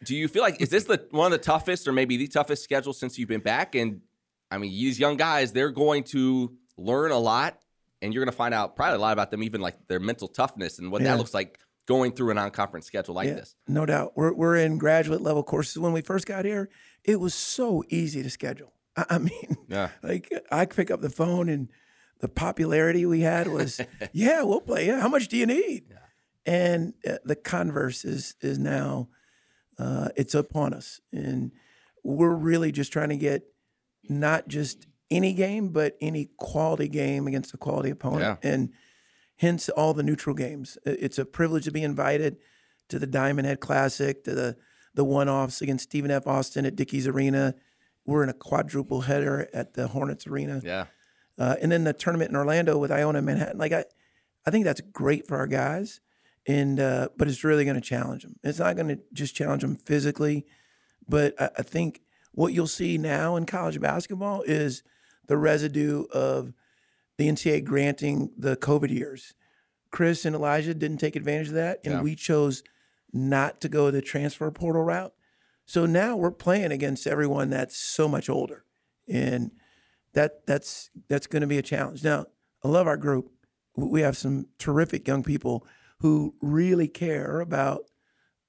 C: do you feel like is this the one of the toughest, or maybe the toughest schedule since you've been back? And I mean, these young guys, they're going to learn a lot, and you're going to find out probably a lot about them, even like their mental toughness and what
F: Yeah.
C: that looks like going through a non-conference schedule like
F: Yeah,
C: this.
F: No doubt. We're we're in graduate level courses. When we first got here, it was so easy to schedule. I, I mean,
C: Yeah.
F: like I could pick up the phone and the popularity we had was, yeah, we'll play. Yeah, how much do you need? And uh, the converse is is now, uh, it's upon us, and we're really just trying to get not just any game, but any quality game against a quality opponent, and hence all the neutral games. It's a privilege to be invited to the Diamond Head Classic, to the the one offs against Stephen F. Austin at Dickies Arena. We're in a quadruple header at the Hornets Arena.
C: Yeah.
F: Uh, and then the tournament in Orlando with Iona Manhattan. Like I, I think that's great for our guys, and uh, but it's really going to challenge them. It's not going to just challenge them physically, but I, I think what you'll see now in college basketball is the residue of the NCAA granting the COVID years. Chris and Elijah didn't take advantage of that, and
C: Yeah.
F: we chose not to go the transfer portal route. So now we're playing against everyone that's so much older, and that that's that's going to be a challenge. Now, I love our group. We have some terrific young people who really care about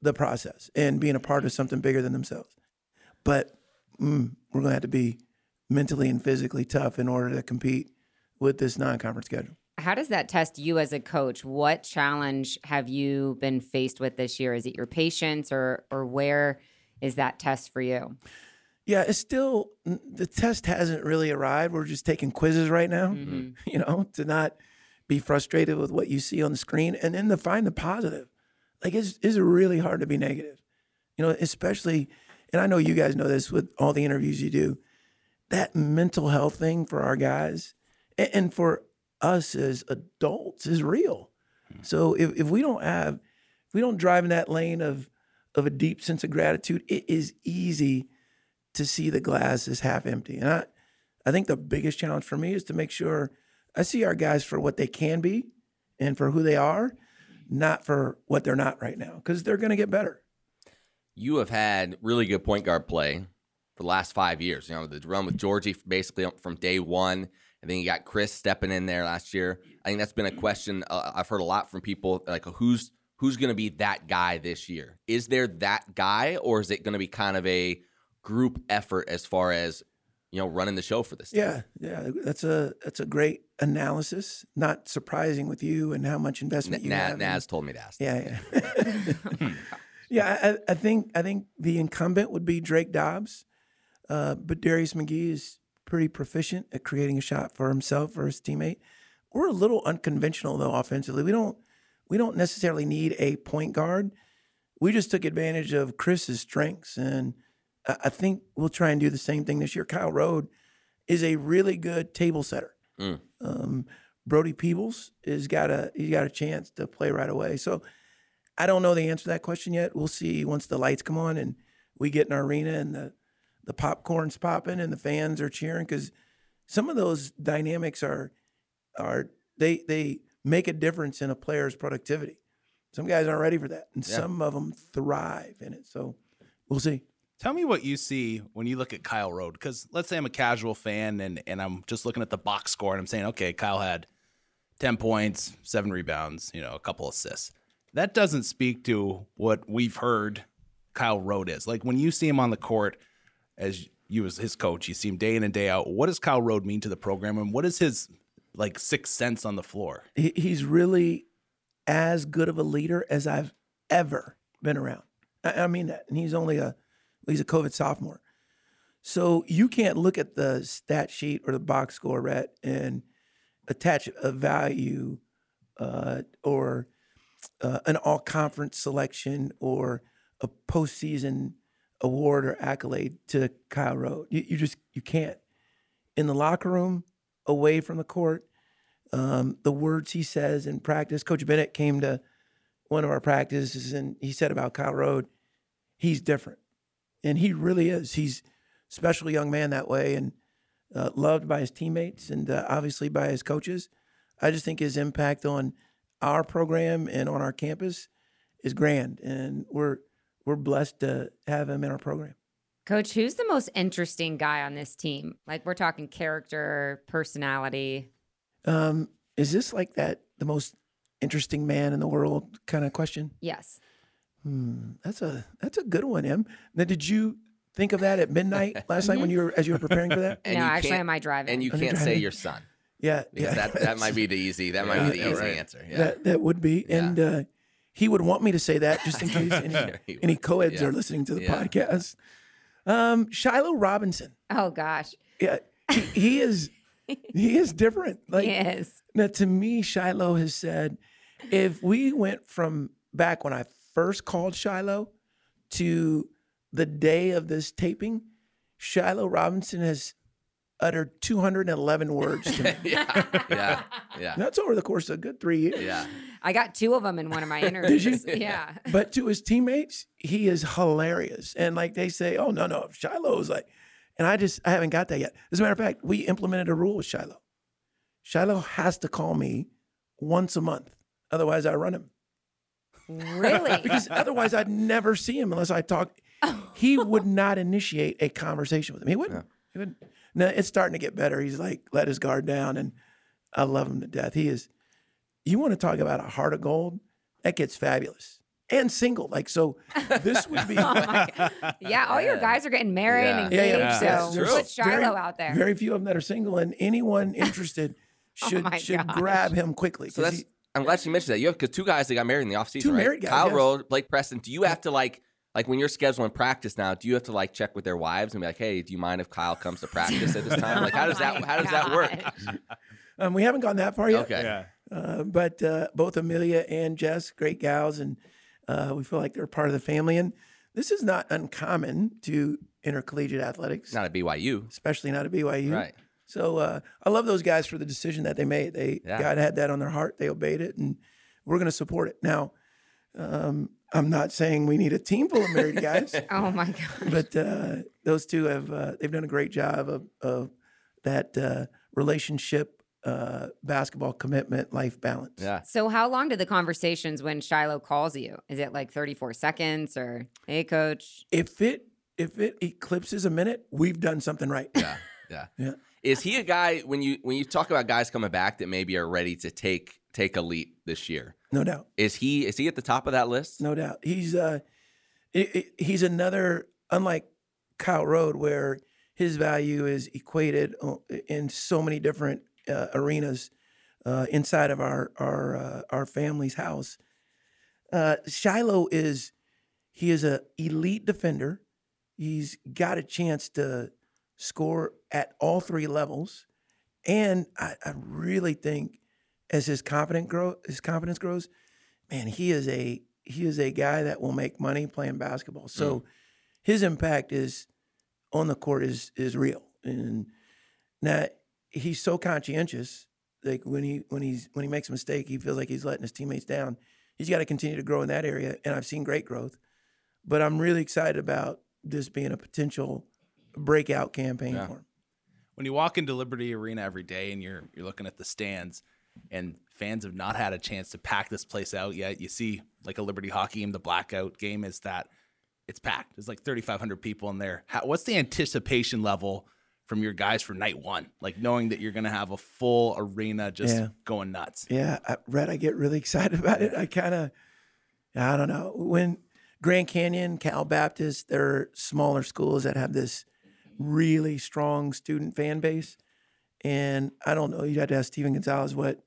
F: the process and being a part of something bigger than themselves. But mm, we're going to have to be mentally and physically tough in order to compete with this non-conference schedule.
B: How does that test you as a coach? What challenge have you been faced with this year? Is it your patience or or where is that test for you?
F: Yeah, it's still the test hasn't really arrived. We're just taking quizzes right now,
B: Mhm.
F: you know, to not be frustrated with what you see on the screen and then to find the positive. Like it's it's really hard to be negative. You know, especially and I know you guys know this with all the interviews you do. That mental health thing for our guys and, and for us as adults is real. Hmm. So if, if we don't have if we don't drive in that lane of of a deep sense of gratitude, it is easy to see the glass is half empty. And I, I think the biggest challenge for me is to make sure I see our guys for what they can be and for who they are, not for what they're not right now, because they're going to get better.
C: You have had really good point guard play for the last five years. You know, the run with Georgie basically from day one. And then you got Chris stepping in there last year. I think that's been a question uh, I've heard a lot from people like who's who's going to be that guy this year? Is there that guy or is it going to be kind of a group effort as far as you know running the show for this?
F: Yeah, yeah, that's a that's a great analysis. Not surprising with you and how much investment
C: N-
F: you
C: Na-
F: have.
C: Naz told me to ask.
F: Yeah, yeah. yeah, I, I think I think the incumbent would be Drake Dobbs, uh, but Darius McGee is pretty proficient at creating a shot for himself or his teammate. We're a little unconventional though offensively. We don't we don't necessarily need a point guard. We just took advantage of Chris's strengths, and I think we'll try and do the same thing this year. Kyle Rohde is a really good table setter.
C: Mm.
F: Um, Brody Peebles has got a he's got a chance to play right away. So I don't know the answer to that question yet. We'll see once the lights come on and we get in our arena and the the popcorn's popping and the fans are cheering because some of those dynamics are are they they make a difference in a player's productivity. Some guys aren't ready for that, and
C: Yeah.
F: some of them thrive in it. So we'll see.
D: Tell me what you see when you look at Kyle Rohde. Because let's say I'm a casual fan and, and I'm just looking at the box score and I'm saying, okay, Kyle had 10 points, seven rebounds, you know, a couple assists. That doesn't speak to what we've heard Kyle Rohde is. Like when you see him on the court as you as his coach, you see him day in and day out. What does Kyle Rohde mean to the program and what is his like sixth sense on the floor?
F: He's really as good of a leader as I've ever been around. I, mean that, and he's only a he's a COVID sophomore. So you can't look at the stat sheet or the box score, Rhett, and attach a value uh, or uh, an all conference selection or a postseason award or accolade to Kyle Rohde. You, you just you can't. in the locker room, away from the court, um, the words he says in practice. Coach Bennett came to one of our practices and he said about Kyle Rohde, he's different. And he really is. He's a special young man that way and uh, loved by his teammates and uh, obviously by his coaches. I just think his impact on our program and on our campus is grand. And we're, we're blessed to have him in our program.
B: Coach, who's the most interesting guy on this team? Like we're talking character, personality.
F: Um, is this like that the most interesting man in the world kind of question?
B: Yes.
F: Hmm, that's a that's a good one, Em. Now, did you think of that at midnight last night when you were as you were preparing for that?
C: And
B: no, actually,
C: can't-
B: am I driving?
C: And you
F: Are they
C: can't say
F: driving?
C: your son
F: Yeah,
C: because
F: yeah.
C: that that might be the easy that might be
D: Yeah,
C: the easy
D: right.
C: answer. Yeah.
F: that that would be,
C: Yeah.
F: and uh, he would want me to say that just in case any
C: Sure he
F: any
C: would.
F: co-eds
C: Yeah.
F: are listening to the
C: Yeah.
F: podcast. Um, Shiloh Robinson,
B: oh gosh,
F: yeah, he, he is he is different. Like
B: he is.
F: Now, to me, Shiloh has said, if we went from back when I first called Shiloh to the day of this taping, Shiloh Robinson has uttered 211 words to me.
C: yeah, yeah, yeah,
F: That's over the course of a good three years.
C: yeah.
B: I got two of them in one of my interviews.
F: you?
B: Yeah.
F: But to his teammates, he is hilarious. And like they say, oh, no, no, Shiloh's like, and I just, I haven't got that yet. As a matter of fact, we implemented a rule with Shiloh. Shiloh has to call me once a month. Otherwise, I run him.
B: Really?
F: because otherwise I'd never see him unless I talk. Oh. He would not initiate a conversation with him. He wouldn't. He wouldn't. No, it's starting to get better. He's like let his guard down, and I love him to death. He is. You want to talk about a heart of gold? That gets fabulous and single. Like so, this would be.
B: Oh my God. Yeah, all your guys are getting married
C: Yeah.
B: and
F: Yeah,
B: engaged.
F: yeah,
D: yeah.
B: So
D: True.
B: put Shiloh
F: very,
B: out there.
F: Very few of them that are single, and anyone interested oh should
B: Oh
F: should
B: gosh.
F: grab him quickly.
C: So
F: 'cause
C: that's.
F: he-
C: I'm glad you mentioned that. You have because two guys that got married in the offseason,
F: Two
C: right?
F: married guys,
C: Kyle
F: yes.
C: Rohde, Blake Preston. Do you have to like like when you're scheduling practice now? Do you have to like check with their wives and be like, hey, do you mind if Kyle comes to practice at this time? Like, how does that how does that work?
F: um, we haven't gone that far yet.
C: Okay.
D: Yeah.
F: Uh, but uh, both Amelia and Jess, great gals, and uh, we feel like they're part of the family. And this is not uncommon to intercollegiate athletics,
C: Not at BYU,
F: especially not at BYU.
C: right?
F: So uh, I love those guys for the decision that they made. They
C: Yeah.
F: God had that on their heart. They obeyed it, and we're going to support it. Now, um, I'm not saying we need a team full of married guys,
B: Oh my God.
F: but uh, those two have uh, they've done a great job of, of that uh, relationship, uh, basketball commitment, life balance.
C: Yeah.
B: So how long do the conversations when Shiloh calls you? Is it like 34 seconds or hey coach?
F: if it if it eclipses a minute, we've done something right.
C: Yeah. Yeah.
F: Yeah.
C: Is he a guy when you when you talk about guys coming back that maybe are ready to take take a leap this year?
F: No doubt,
C: Is he is he at the top of that list?
F: no doubt. He's uh, he's another unlike Kyle Rohde where his value is equated in so many different uh, arenas uh, inside of our our uh, our family's house. Uh, Shiloh is he is a elite defender. He's got a chance to score at all three levels, and I, I really think as his confidence grow his confidence grows, man, he is a he is a guy that will make money playing basketball. So mm. his impact is on the court is is real, and now he's so conscientious. Like when he when he's when he makes a mistake, he feels like he's letting his teammates down. He's got to continue to grow in that area, and I've seen great growth. But I'm really excited about this being a potential breakout campaign
C: Yeah.
F: for him.
D: when you walk into Liberty Arena every day and you're you're looking at the stands and fans have not had a chance to pack this place out yet. You see like a Liberty hockey game, the blackout game is that it's packed. There's like 3,500 people in there. How, what's the anticipation level from your guys for night one? Like knowing that you're going to have a full arena just
F: Yeah.
D: going nuts.
F: Yeah, I, Rhett, I get really excited about it. I kind of, I don't know. When Grand Canyon, Cal Baptist, they're smaller schools that have this really strong student fan base. And I don't know, you'd have to ask Steven Gonzalez what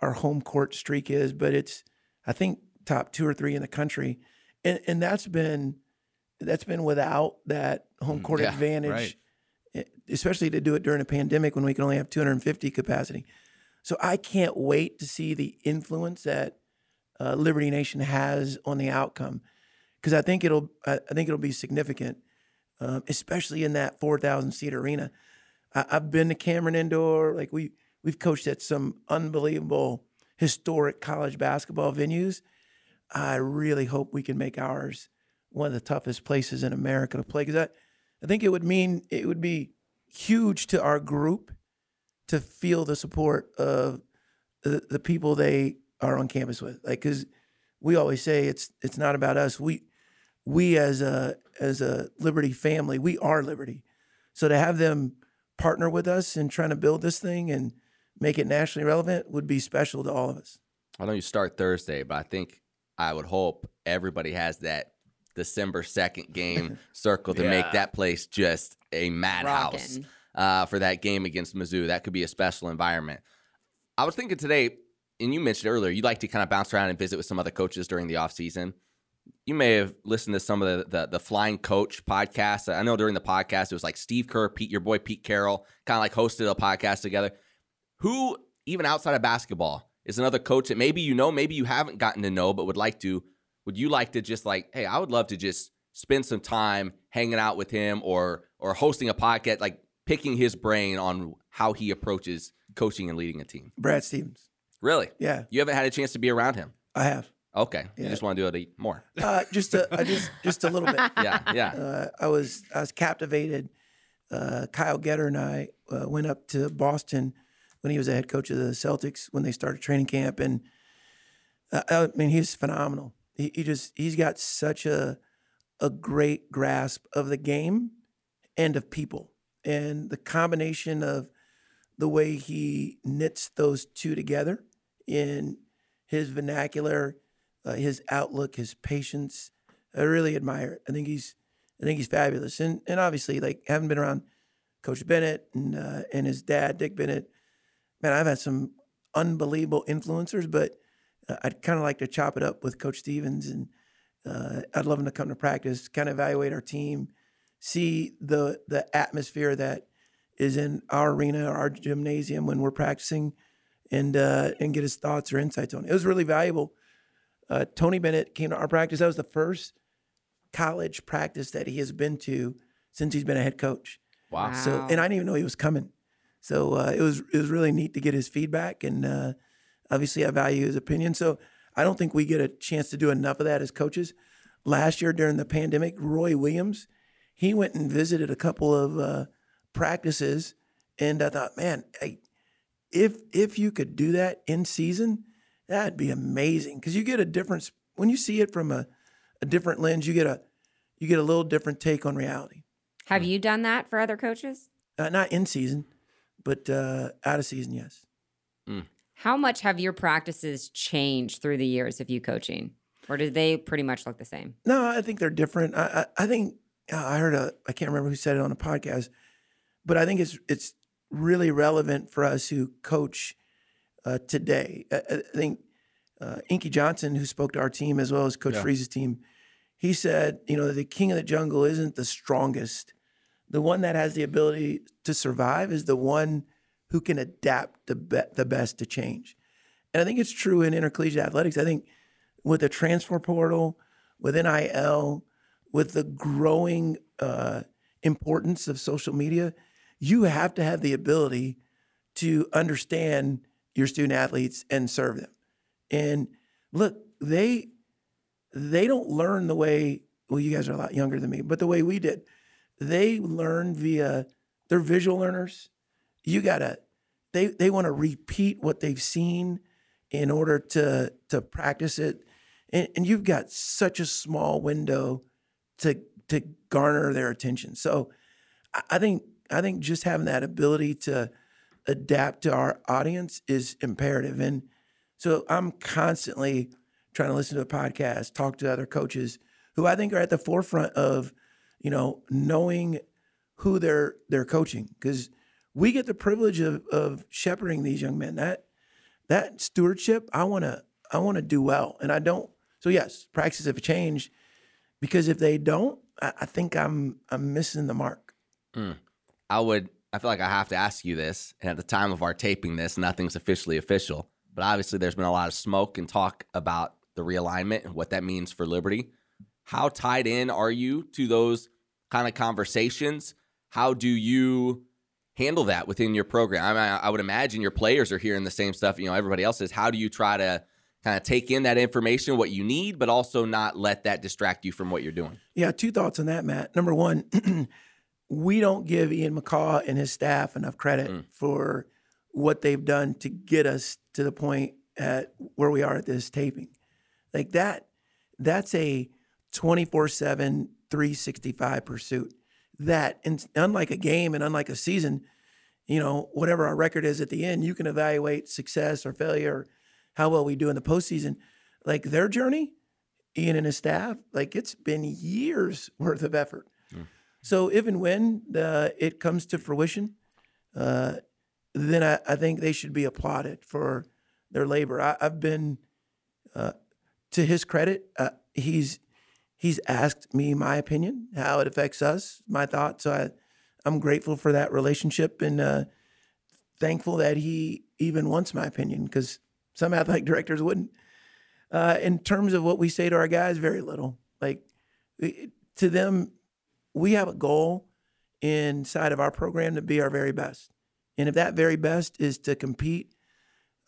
F: our home court streak is, but it's, I think, top two or three in the country. And, and that's been, that's been without that home court
C: yeah,
F: advantage,
D: right.
F: eh, especially to do it during a pandemic when we can only have 250 capacity. So I can't wait to see the influence that uh, Liberty Nation has on the outcome, because I think it'll I think it'll be significant, um, especially in that 4,000 seat arena. I, I've been to Cameron Indoor. Like we we've coached at some unbelievable historic college basketball venues. I really hope we can make ours one of the toughest places in America to play because I, I think it would mean it would be huge to our group to feel the support of the, the people they are on campus with. Like, because we always say it's it's not about us. We we as a as a Liberty family, we are Liberty. So to have them partner with us in trying to build this thing and make it nationally relevant would be special to all of us.
C: I know you start Thursday, but I think I would hope everybody has that December 2nd game circle to make that place just a madhouse uh, for that game against Mizzou. That could be a special environment. I was thinking today, and you mentioned earlier, you'd like to kind of bounce around and visit with some other coaches during the offseason. You may have listened to some of the, the the Flying Coach podcast. I know during the podcast it was like Steve Kerr, Pete, your boy Pete Carroll, kind of like hosted a podcast together. Who, even outside of basketball, is another coach that maybe you know, maybe you haven't gotten to know, but would like to? Would you like to just like, hey, I would love to just spend some time hanging out with him or or hosting a podcast, like picking his brain on how he approaches coaching and leading a team.
F: Brad Stevens.
C: Really?
F: Yeah,
C: You haven't had a chance to be around him.
F: I have.
C: Okay. You just want to do it more.
F: Uh, just a, I just just a little bit.
C: Yeah, yeah.
F: uh, I was I was captivated. Uh, Kyle Getter and I uh, went up to Boston when he was a head coach of the Celtics when they started training camp, and uh, I mean he's phenomenal. He, he just he's got such a a great grasp of the game and of people, and the combination of the way he knits those two together in his vernacular, uh, his outlook, his patience. I really admire it. I think he's I think he's fabulous. And and obviously, like having been around Coach Bennett and uh, and his dad, Dick Bennett, man, I've had some unbelievable influencers. But uh, I'd kind of like to chop it up with Coach Stevens, and uh, I'd love him to come to practice, kind of evaluate our team, see the the atmosphere that is in our arena, our gymnasium when we're practicing, and uh, and get his thoughts or insights on it. It was really valuable. Uh, Tony Bennett came to our practice. That was the first college practice that he has been to since he's been a head coach.
C: Wow.
F: So, and I didn't even know he was coming. So uh, it was it was really neat to get his feedback, and uh, obviously I value his opinion. So I don't think we get a chance to do enough of that as coaches. Last year during the pandemic, Roy Williams, he went and visited a couple of uh, practices, and I thought, man, hey, if if you could do that in season, that'd be amazing because you get a difference when you see it from a, a different lens. You get a you get a little different take on reality.
B: Have you done that for other coaches?
F: Uh, not in season, but uh, out of season, yes.
B: How much have your practices changed through the years of you coaching? Or do they pretty much look the same?
F: No, I think they're different. I, I, I think uh, I heard a I can't remember who said it on a podcast, but I think it's it's really relevant for us who coach uh, today. I, I think uh, Inky Johnson, who spoke to our team as well as Coach
D: Yeah.
F: Freeze's team, he said, you know, the king of the jungle isn't the strongest. The one that has the ability to survive is the one who can adapt the be- the best to change. And I think it's true in intercollegiate athletics. I think with the transfer portal, with NIL, with the growing uh, importance of social media, you have to have the ability to understand your student athletes and serve them. And look, they they don't learn the way well you guys are a lot younger than me, but the way we did. They learn via they're visual learners. You gotta they they want to repeat what they've seen in order to to practice it. And, and you've got such a small window to to garner their attention. So I- think I think just having that ability to adapt to our audience is imperative. And so I'm constantly trying to listen to a podcast, talk to other coaches who I think are at the forefront of, you know, knowing who they're they're coaching because we get the privilege of of shepherding these young men. That that stewardship, I want to I want to do well, and I don't. So yes, practices have changed because if they don't, I, I think I'm I'm missing the mark. Mm.
C: I would. I feel like I have to ask you this. And at the time of our taping this, nothing's officially official. But obviously, there's been a lot of smoke and talk about the realignment and what that means for Liberty. How tied in are you to those kind of conversations? How do you handle that within your program? I, mean, I would imagine your players are hearing the same stuff. You know, everybody else is. How do you try to kind of take in that information, what you need, but also not let that distract you from what you're doing?
F: Yeah, two thoughts on that, Matt. Number one, we don't give Ian McCaw and his staff enough credit mm. for what they've done to get us to the point at where we are at this taping. Like that, that's a 24 7, 365 pursuit. That, and unlike a game and unlike a season, you know, whatever our record is at the end, you can evaluate success or failure, or how well we do in the postseason. Like their journey, Ian and his staff, like it's been years worth of effort. So if and when the, it comes to fruition, uh, then I, I, think they should be applauded for their labor. I, have been, uh, to his credit, uh, he's he's asked me my opinion, how it affects us, my thoughts. So I, I'm grateful for that relationship and uh, thankful that he even wants my opinion because some athletic directors wouldn't. Uh, in terms of what we say to our guys, very little. Like to them, we have a goal inside of our program to be our very best. And if that very best is to compete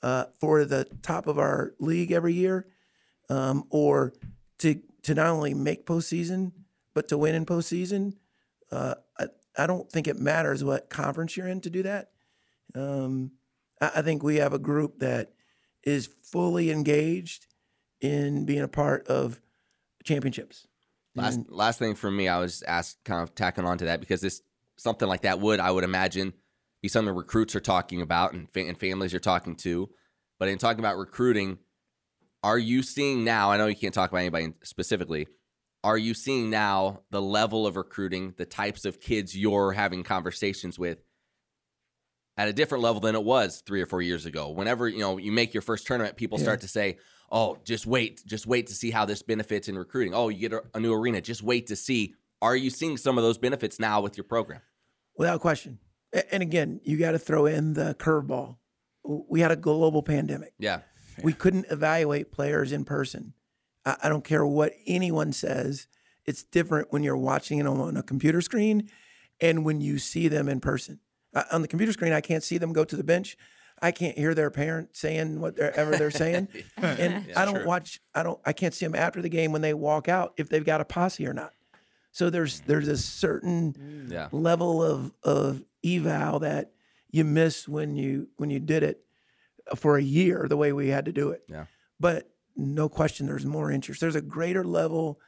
F: uh, for the top of our league every year, um, or to to not only make postseason but to win in postseason, uh, I, I don't think it matters what conference you're in to do that. Um, I, I think we have a group that is fully engaged in being a part of championships.
C: Last and, last thing for me, I was asked kind of tacking on to that because this something like that would I would imagine be something recruits are talking about and, fa- and families are talking to. But in talking about recruiting, are you seeing now? I know you can't talk about anybody specifically. Are you seeing now the level of recruiting, the types of kids you're having conversations with at a different level than it was three or four years ago? Whenever you know you make your first tournament, people yeah. start to say, "Oh, just wait, just wait to see how this benefits in recruiting." Oh, you get a, a new arena, just wait to see. Are you seeing some of those benefits now with your program?
F: Without question. And again, you got to throw in the curveball. We had a global pandemic.
C: Yeah.
F: We couldn't evaluate players in person. I, I don't care what anyone says. It's different when you're watching it on a computer screen and when you see them in person. Uh, on the computer screen, I can't see them go to the bench. I can't hear their parent saying whatever they're saying, and yeah, I don't watch. I don't. I can't see them after the game when they walk out if they've got a posse or not. So there's there's a certain mm. yeah. level of of eval that you miss when you when you did it for a year the way we had to do it.
C: Yeah.
F: But no question, there's more interest. There's a greater level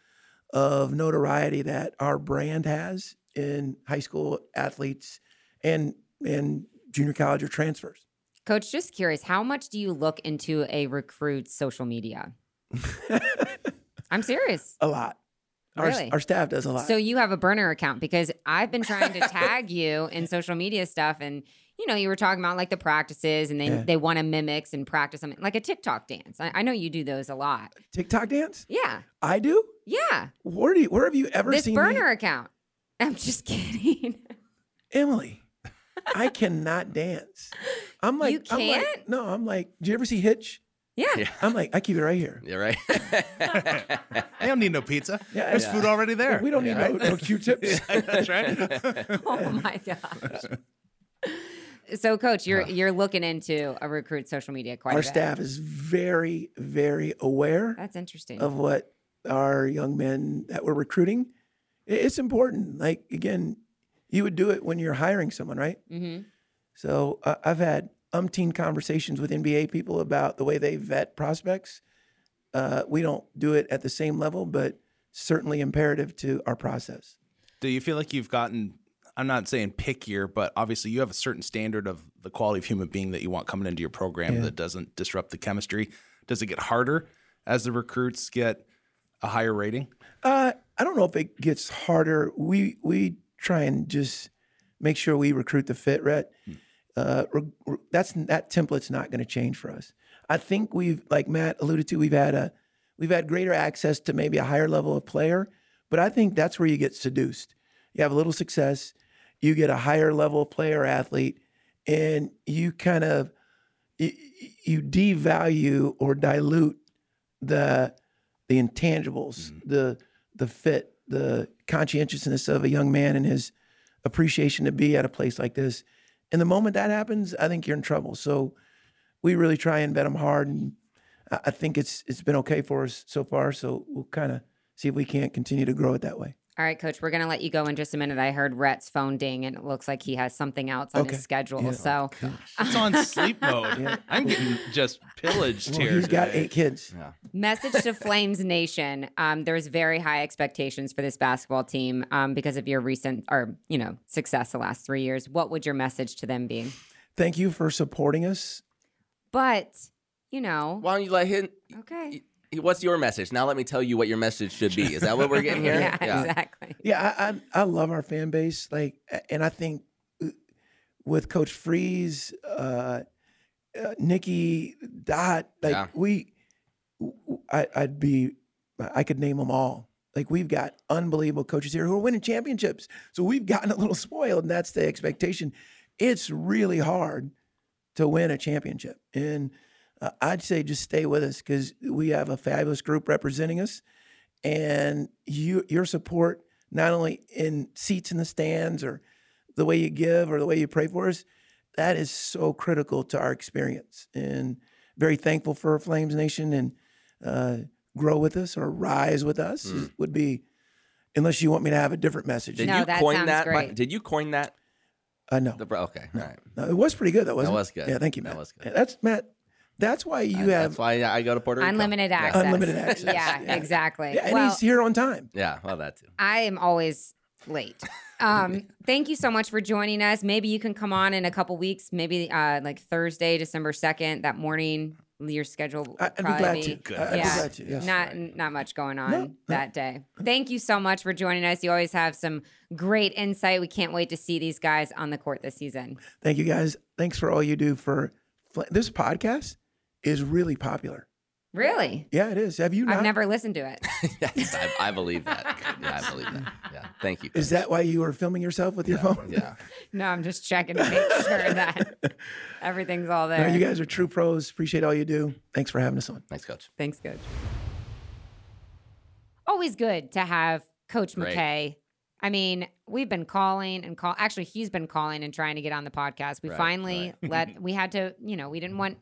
F: of notoriety that our brand has in high school athletes and and junior college or transfers.
B: Coach, just curious, how much do you look into a recruit's social media? I'm serious.
F: A lot. Really? Our, our, staff does a lot.
B: So you have a burner account because I've been trying to tag you in social media stuff and you know, you were talking about like the practices and they yeah. they want to mimics and practice something like a TikTok dance. I, I, know you do those a lot.
F: TikTok dance?
B: Yeah.
F: I do?
B: Yeah.
F: Where do you, where have you ever
B: this
F: seen
B: burner
F: me?
B: account? I'm just kidding.
F: Emily, I cannot dance. I'm like,
B: you can't?
F: I'm like, no, I'm like, do you ever see Hitch?
B: Yeah. yeah.
F: I'm like, I keep it right here.
C: Yeah, right.
D: I don't need no pizza. Yeah, There's yeah. food already there.
F: we don't need
D: yeah,
F: no, no Q-tips.
D: That's right.
B: oh my gosh. So, coach, you're you're looking into a recruit social media quite.
F: Our staff is very, very aware.
B: That's interesting
F: of what our young men that we're recruiting. It's important. Like again, you would do it when you're hiring someone, right?
B: Mm-hmm.
F: So uh, I've had umpteen conversations with NBA people about the way they vet prospects. Uh, we don't do it at the same level, but certainly imperative to our process.
D: Do you feel like you've gotten I'm not saying pickier, but obviously you have a certain standard of the quality of human being that you want coming into your program yeah. that doesn't disrupt the chemistry. Does it get harder as the recruits get a higher rating?
F: Uh, I don't know if it gets harder. We we try and just make sure we recruit the fit, Rhett. Hmm. Uh, re- that's that template's not going to change for us. I think we've, like Matt alluded to, we've had a we've had greater access to maybe a higher level of player, but I think that's where you get seduced. You have a little success, you get a higher level player athlete and you kind of you, devalue or dilute the the intangibles mm-hmm. the the fit the conscientiousness of a young man and his appreciation to be at a place like this And the moment that happens, I think you're in trouble. So we really try and bet them hard, and I think it's it's been okay for us so far. So we'll kind of see if we can't continue to grow it that way.
B: All right, coach, we're going to let you go in just a minute. I heard Rhett's phone ding and it looks like he has something else on
F: Okay.
B: his schedule.
F: Yeah.
B: So,
D: It's on sleep mode. I'm getting just pillaged
F: Well,
D: here.
F: he's got eight kids.
B: message to Flames Nation. Um, there's very high expectations for this basketball team um, because of your recent or, you know, success the last three years. What would your message to them be?
F: Thank you for supporting us.
B: But, you know,
C: Why don't you let him?
B: okay.
C: What's your message? Now let me tell you what your message should be. Is that what we're getting here?
B: yeah, exactly.
F: Yeah, I, I I love our fan base. Like, and I think uh, with Coach Freeze, uh, uh, Nikki, Dot, like
C: Yeah.
F: we, I, I'd be, I could name them all. Like we've got unbelievable coaches here who are winning championships. So we've gotten a little spoiled, and that's the expectation. It's really hard to win a championship, and uh, I'd say just stay with us because we have a fabulous group representing us and you your support not only in seats in the stands or the way you give or the way you pray for us that is so critical to our experience and very thankful for flames nation and uh, grow with us or rise with us is- would be unless you want me to have a different message
C: Did
B: No,
C: you
B: that
C: coin
B: sounds
C: that?
B: great.
C: Did you coin that?
F: uh, no.
C: The bro- okay, all right.
F: no it was pretty good though wasn't
C: was
F: it?
C: good.
F: yeah thank you Matt.
C: That
F: Matt.
C: was good.
F: Yeah, that's matt that's why you have
C: That's why I go to Puerto Rico.
B: Unlimited access.
F: Unlimited access.
B: Yeah,
F: Yeah.
B: exactly.
F: yeah, and
B: well,
F: he's here on time
C: Yeah, well, that too.
B: I am always late. Um, thank you so much for joining us. Maybe you can come on in a couple weeks, maybe uh, like Thursday, December 2nd, that morning. Your schedule will
F: I- I'd be glad
B: be-
F: to.
D: Good.
F: I'd be
B: Yeah.
F: glad to, yes.
B: Not not much going on
F: No, no.
B: that day. Thank you so much for joining us. You always have some great insight. We can't wait to see these guys on the court this season.
F: Thank you guys. Thanks for all you do for Fl- this podcast is really popular.
B: Really?
F: Yeah, it is. Have you not?
B: I've never listened to it.
C: yes, I, I believe that. Yeah, I believe that. Yeah, thank you.
F: Is that why you were filming yourself with your phone?
C: Yeah.
B: No, I'm just checking to make sure that everything's all
F: No,
B: there.
F: you guys are true pros. Appreciate all you do. Thanks for having us on.
C: Thanks, coach.
B: Thanks, Coach. Always good to have Coach
C: Great.
B: McKay. I mean, we've been calling and call. Actually, he's been calling and trying to get on the podcast. We
C: Right,
B: finally let. We had to. You know, we didn't want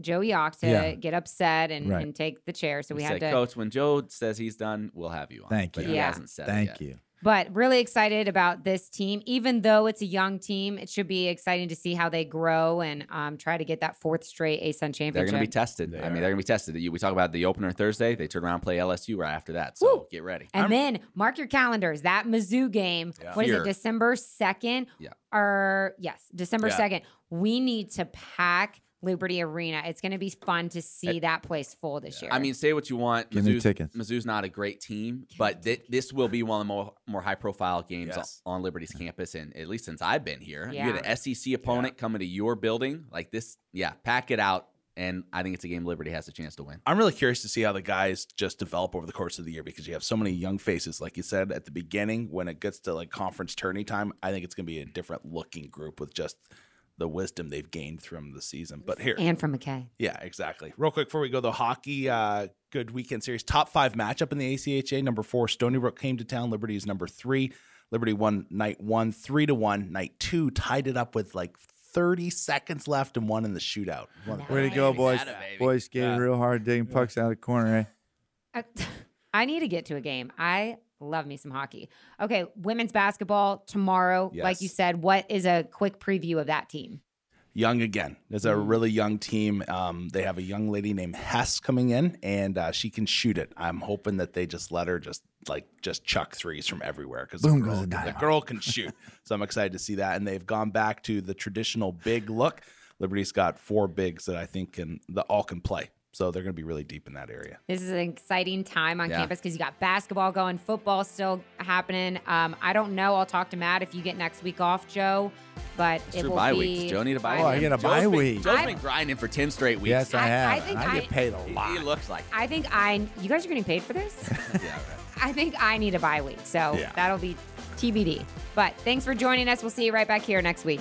B: Joe Yock to
E: Yeah.
B: get upset and,
E: Right.
B: and take the chair, so we
C: We
B: had
C: say,
B: to.
C: Coach, when Joe says he's done, we'll have you on.
E: Thank
C: But
E: you.
C: he
B: Yeah.
C: hasn't said it
E: Thank
C: yet.
E: you.
B: But really excited about this team. Even though it's a young team, it should be exciting to see how they grow and um, try to get that fourth straight ASUN championship.
C: They're going to be tested. I mean, they're going to be tested. We talk about the opener Thursday. They turn around and play LSU right after that. So
B: Woo.
C: get ready.
B: And then mark your calendars. That Mizzou game. What is
C: Here.
B: it? December second.
C: Yeah.
B: Or yes, December
D: Yeah.
B: second. We need to pack Liberty Arena. It's going to be fun to see that place full this year.
C: I mean, say what you want.
E: Give me
C: Mizzou's,
E: tickets.
C: Mizzou's not a great team, but thi- this will be one of the more, more high profile games
D: Yes.
C: on Liberty's campus, and at least since I've been here. You get
B: Yeah.
C: an SEC opponent coming to your building like this. Yeah, pack it out, and I think it's a game Liberty has a chance to win.
D: I'm really curious to see how the guys just develop over the course of the year because you have so many young faces. Like you said at the beginning, when it gets to like conference tourney time, I think it's going to be a different looking group with just the wisdom they've gained from the season. But here,
B: and from McKay.
D: yeah, exactly. Real quick before we go, the hockey uh, good weekend series top five matchup in the ACHA. Number four, Stony Brook came to town. Liberty is number three. Liberty won night one, three to one. Night two tied it up with like 30 seconds left and won in the shootout. One-
E: Way to go, boys.
C: Atta.
E: Boys skating
D: Yeah.
E: real hard, digging pucks out of the corner, eh?
B: I, I need to get to a game. I love me some hockey. Okay, women's basketball tomorrow. Like you said, what is a quick preview of that team?
D: young again. There's a really young team. Um, they have a young lady named Hess coming in, and uh, she can shoot it. I'm hoping that they just let her just like just chuck threes from everywhere because the,
E: Boom
D: girl-
E: goes the
D: the girl can shoot. so I'm excited to see that. And they've gone back to the traditional big look. Liberty's got four bigs that I think can that all can play. So they're going to be really deep in that area.
B: This is an exciting time on
C: Yeah.
B: campus because you got basketball going, football still happening. Um, I don't know. I'll talk to Matt if you get next week off, Joe. But
C: It's
B: it
C: true
B: will
C: bye
B: be.
C: weeks. Joe need a bye week.
E: Oh, I get a
C: Joe's
E: bye
C: been-
E: week.
C: Joe's
B: I-
C: been grinding for 10 straight weeks.
E: Yes, I
B: I-
E: have.
B: I
E: and
B: think
E: I,
B: I-
E: get paid a lot.
C: He looks like.
B: I think I. You guys are getting paid for this.
C: yeah, right.
B: I think I need a bye week, so
D: Yeah.
B: that'll be TBD. But thanks for joining us. We'll see you right back here next week.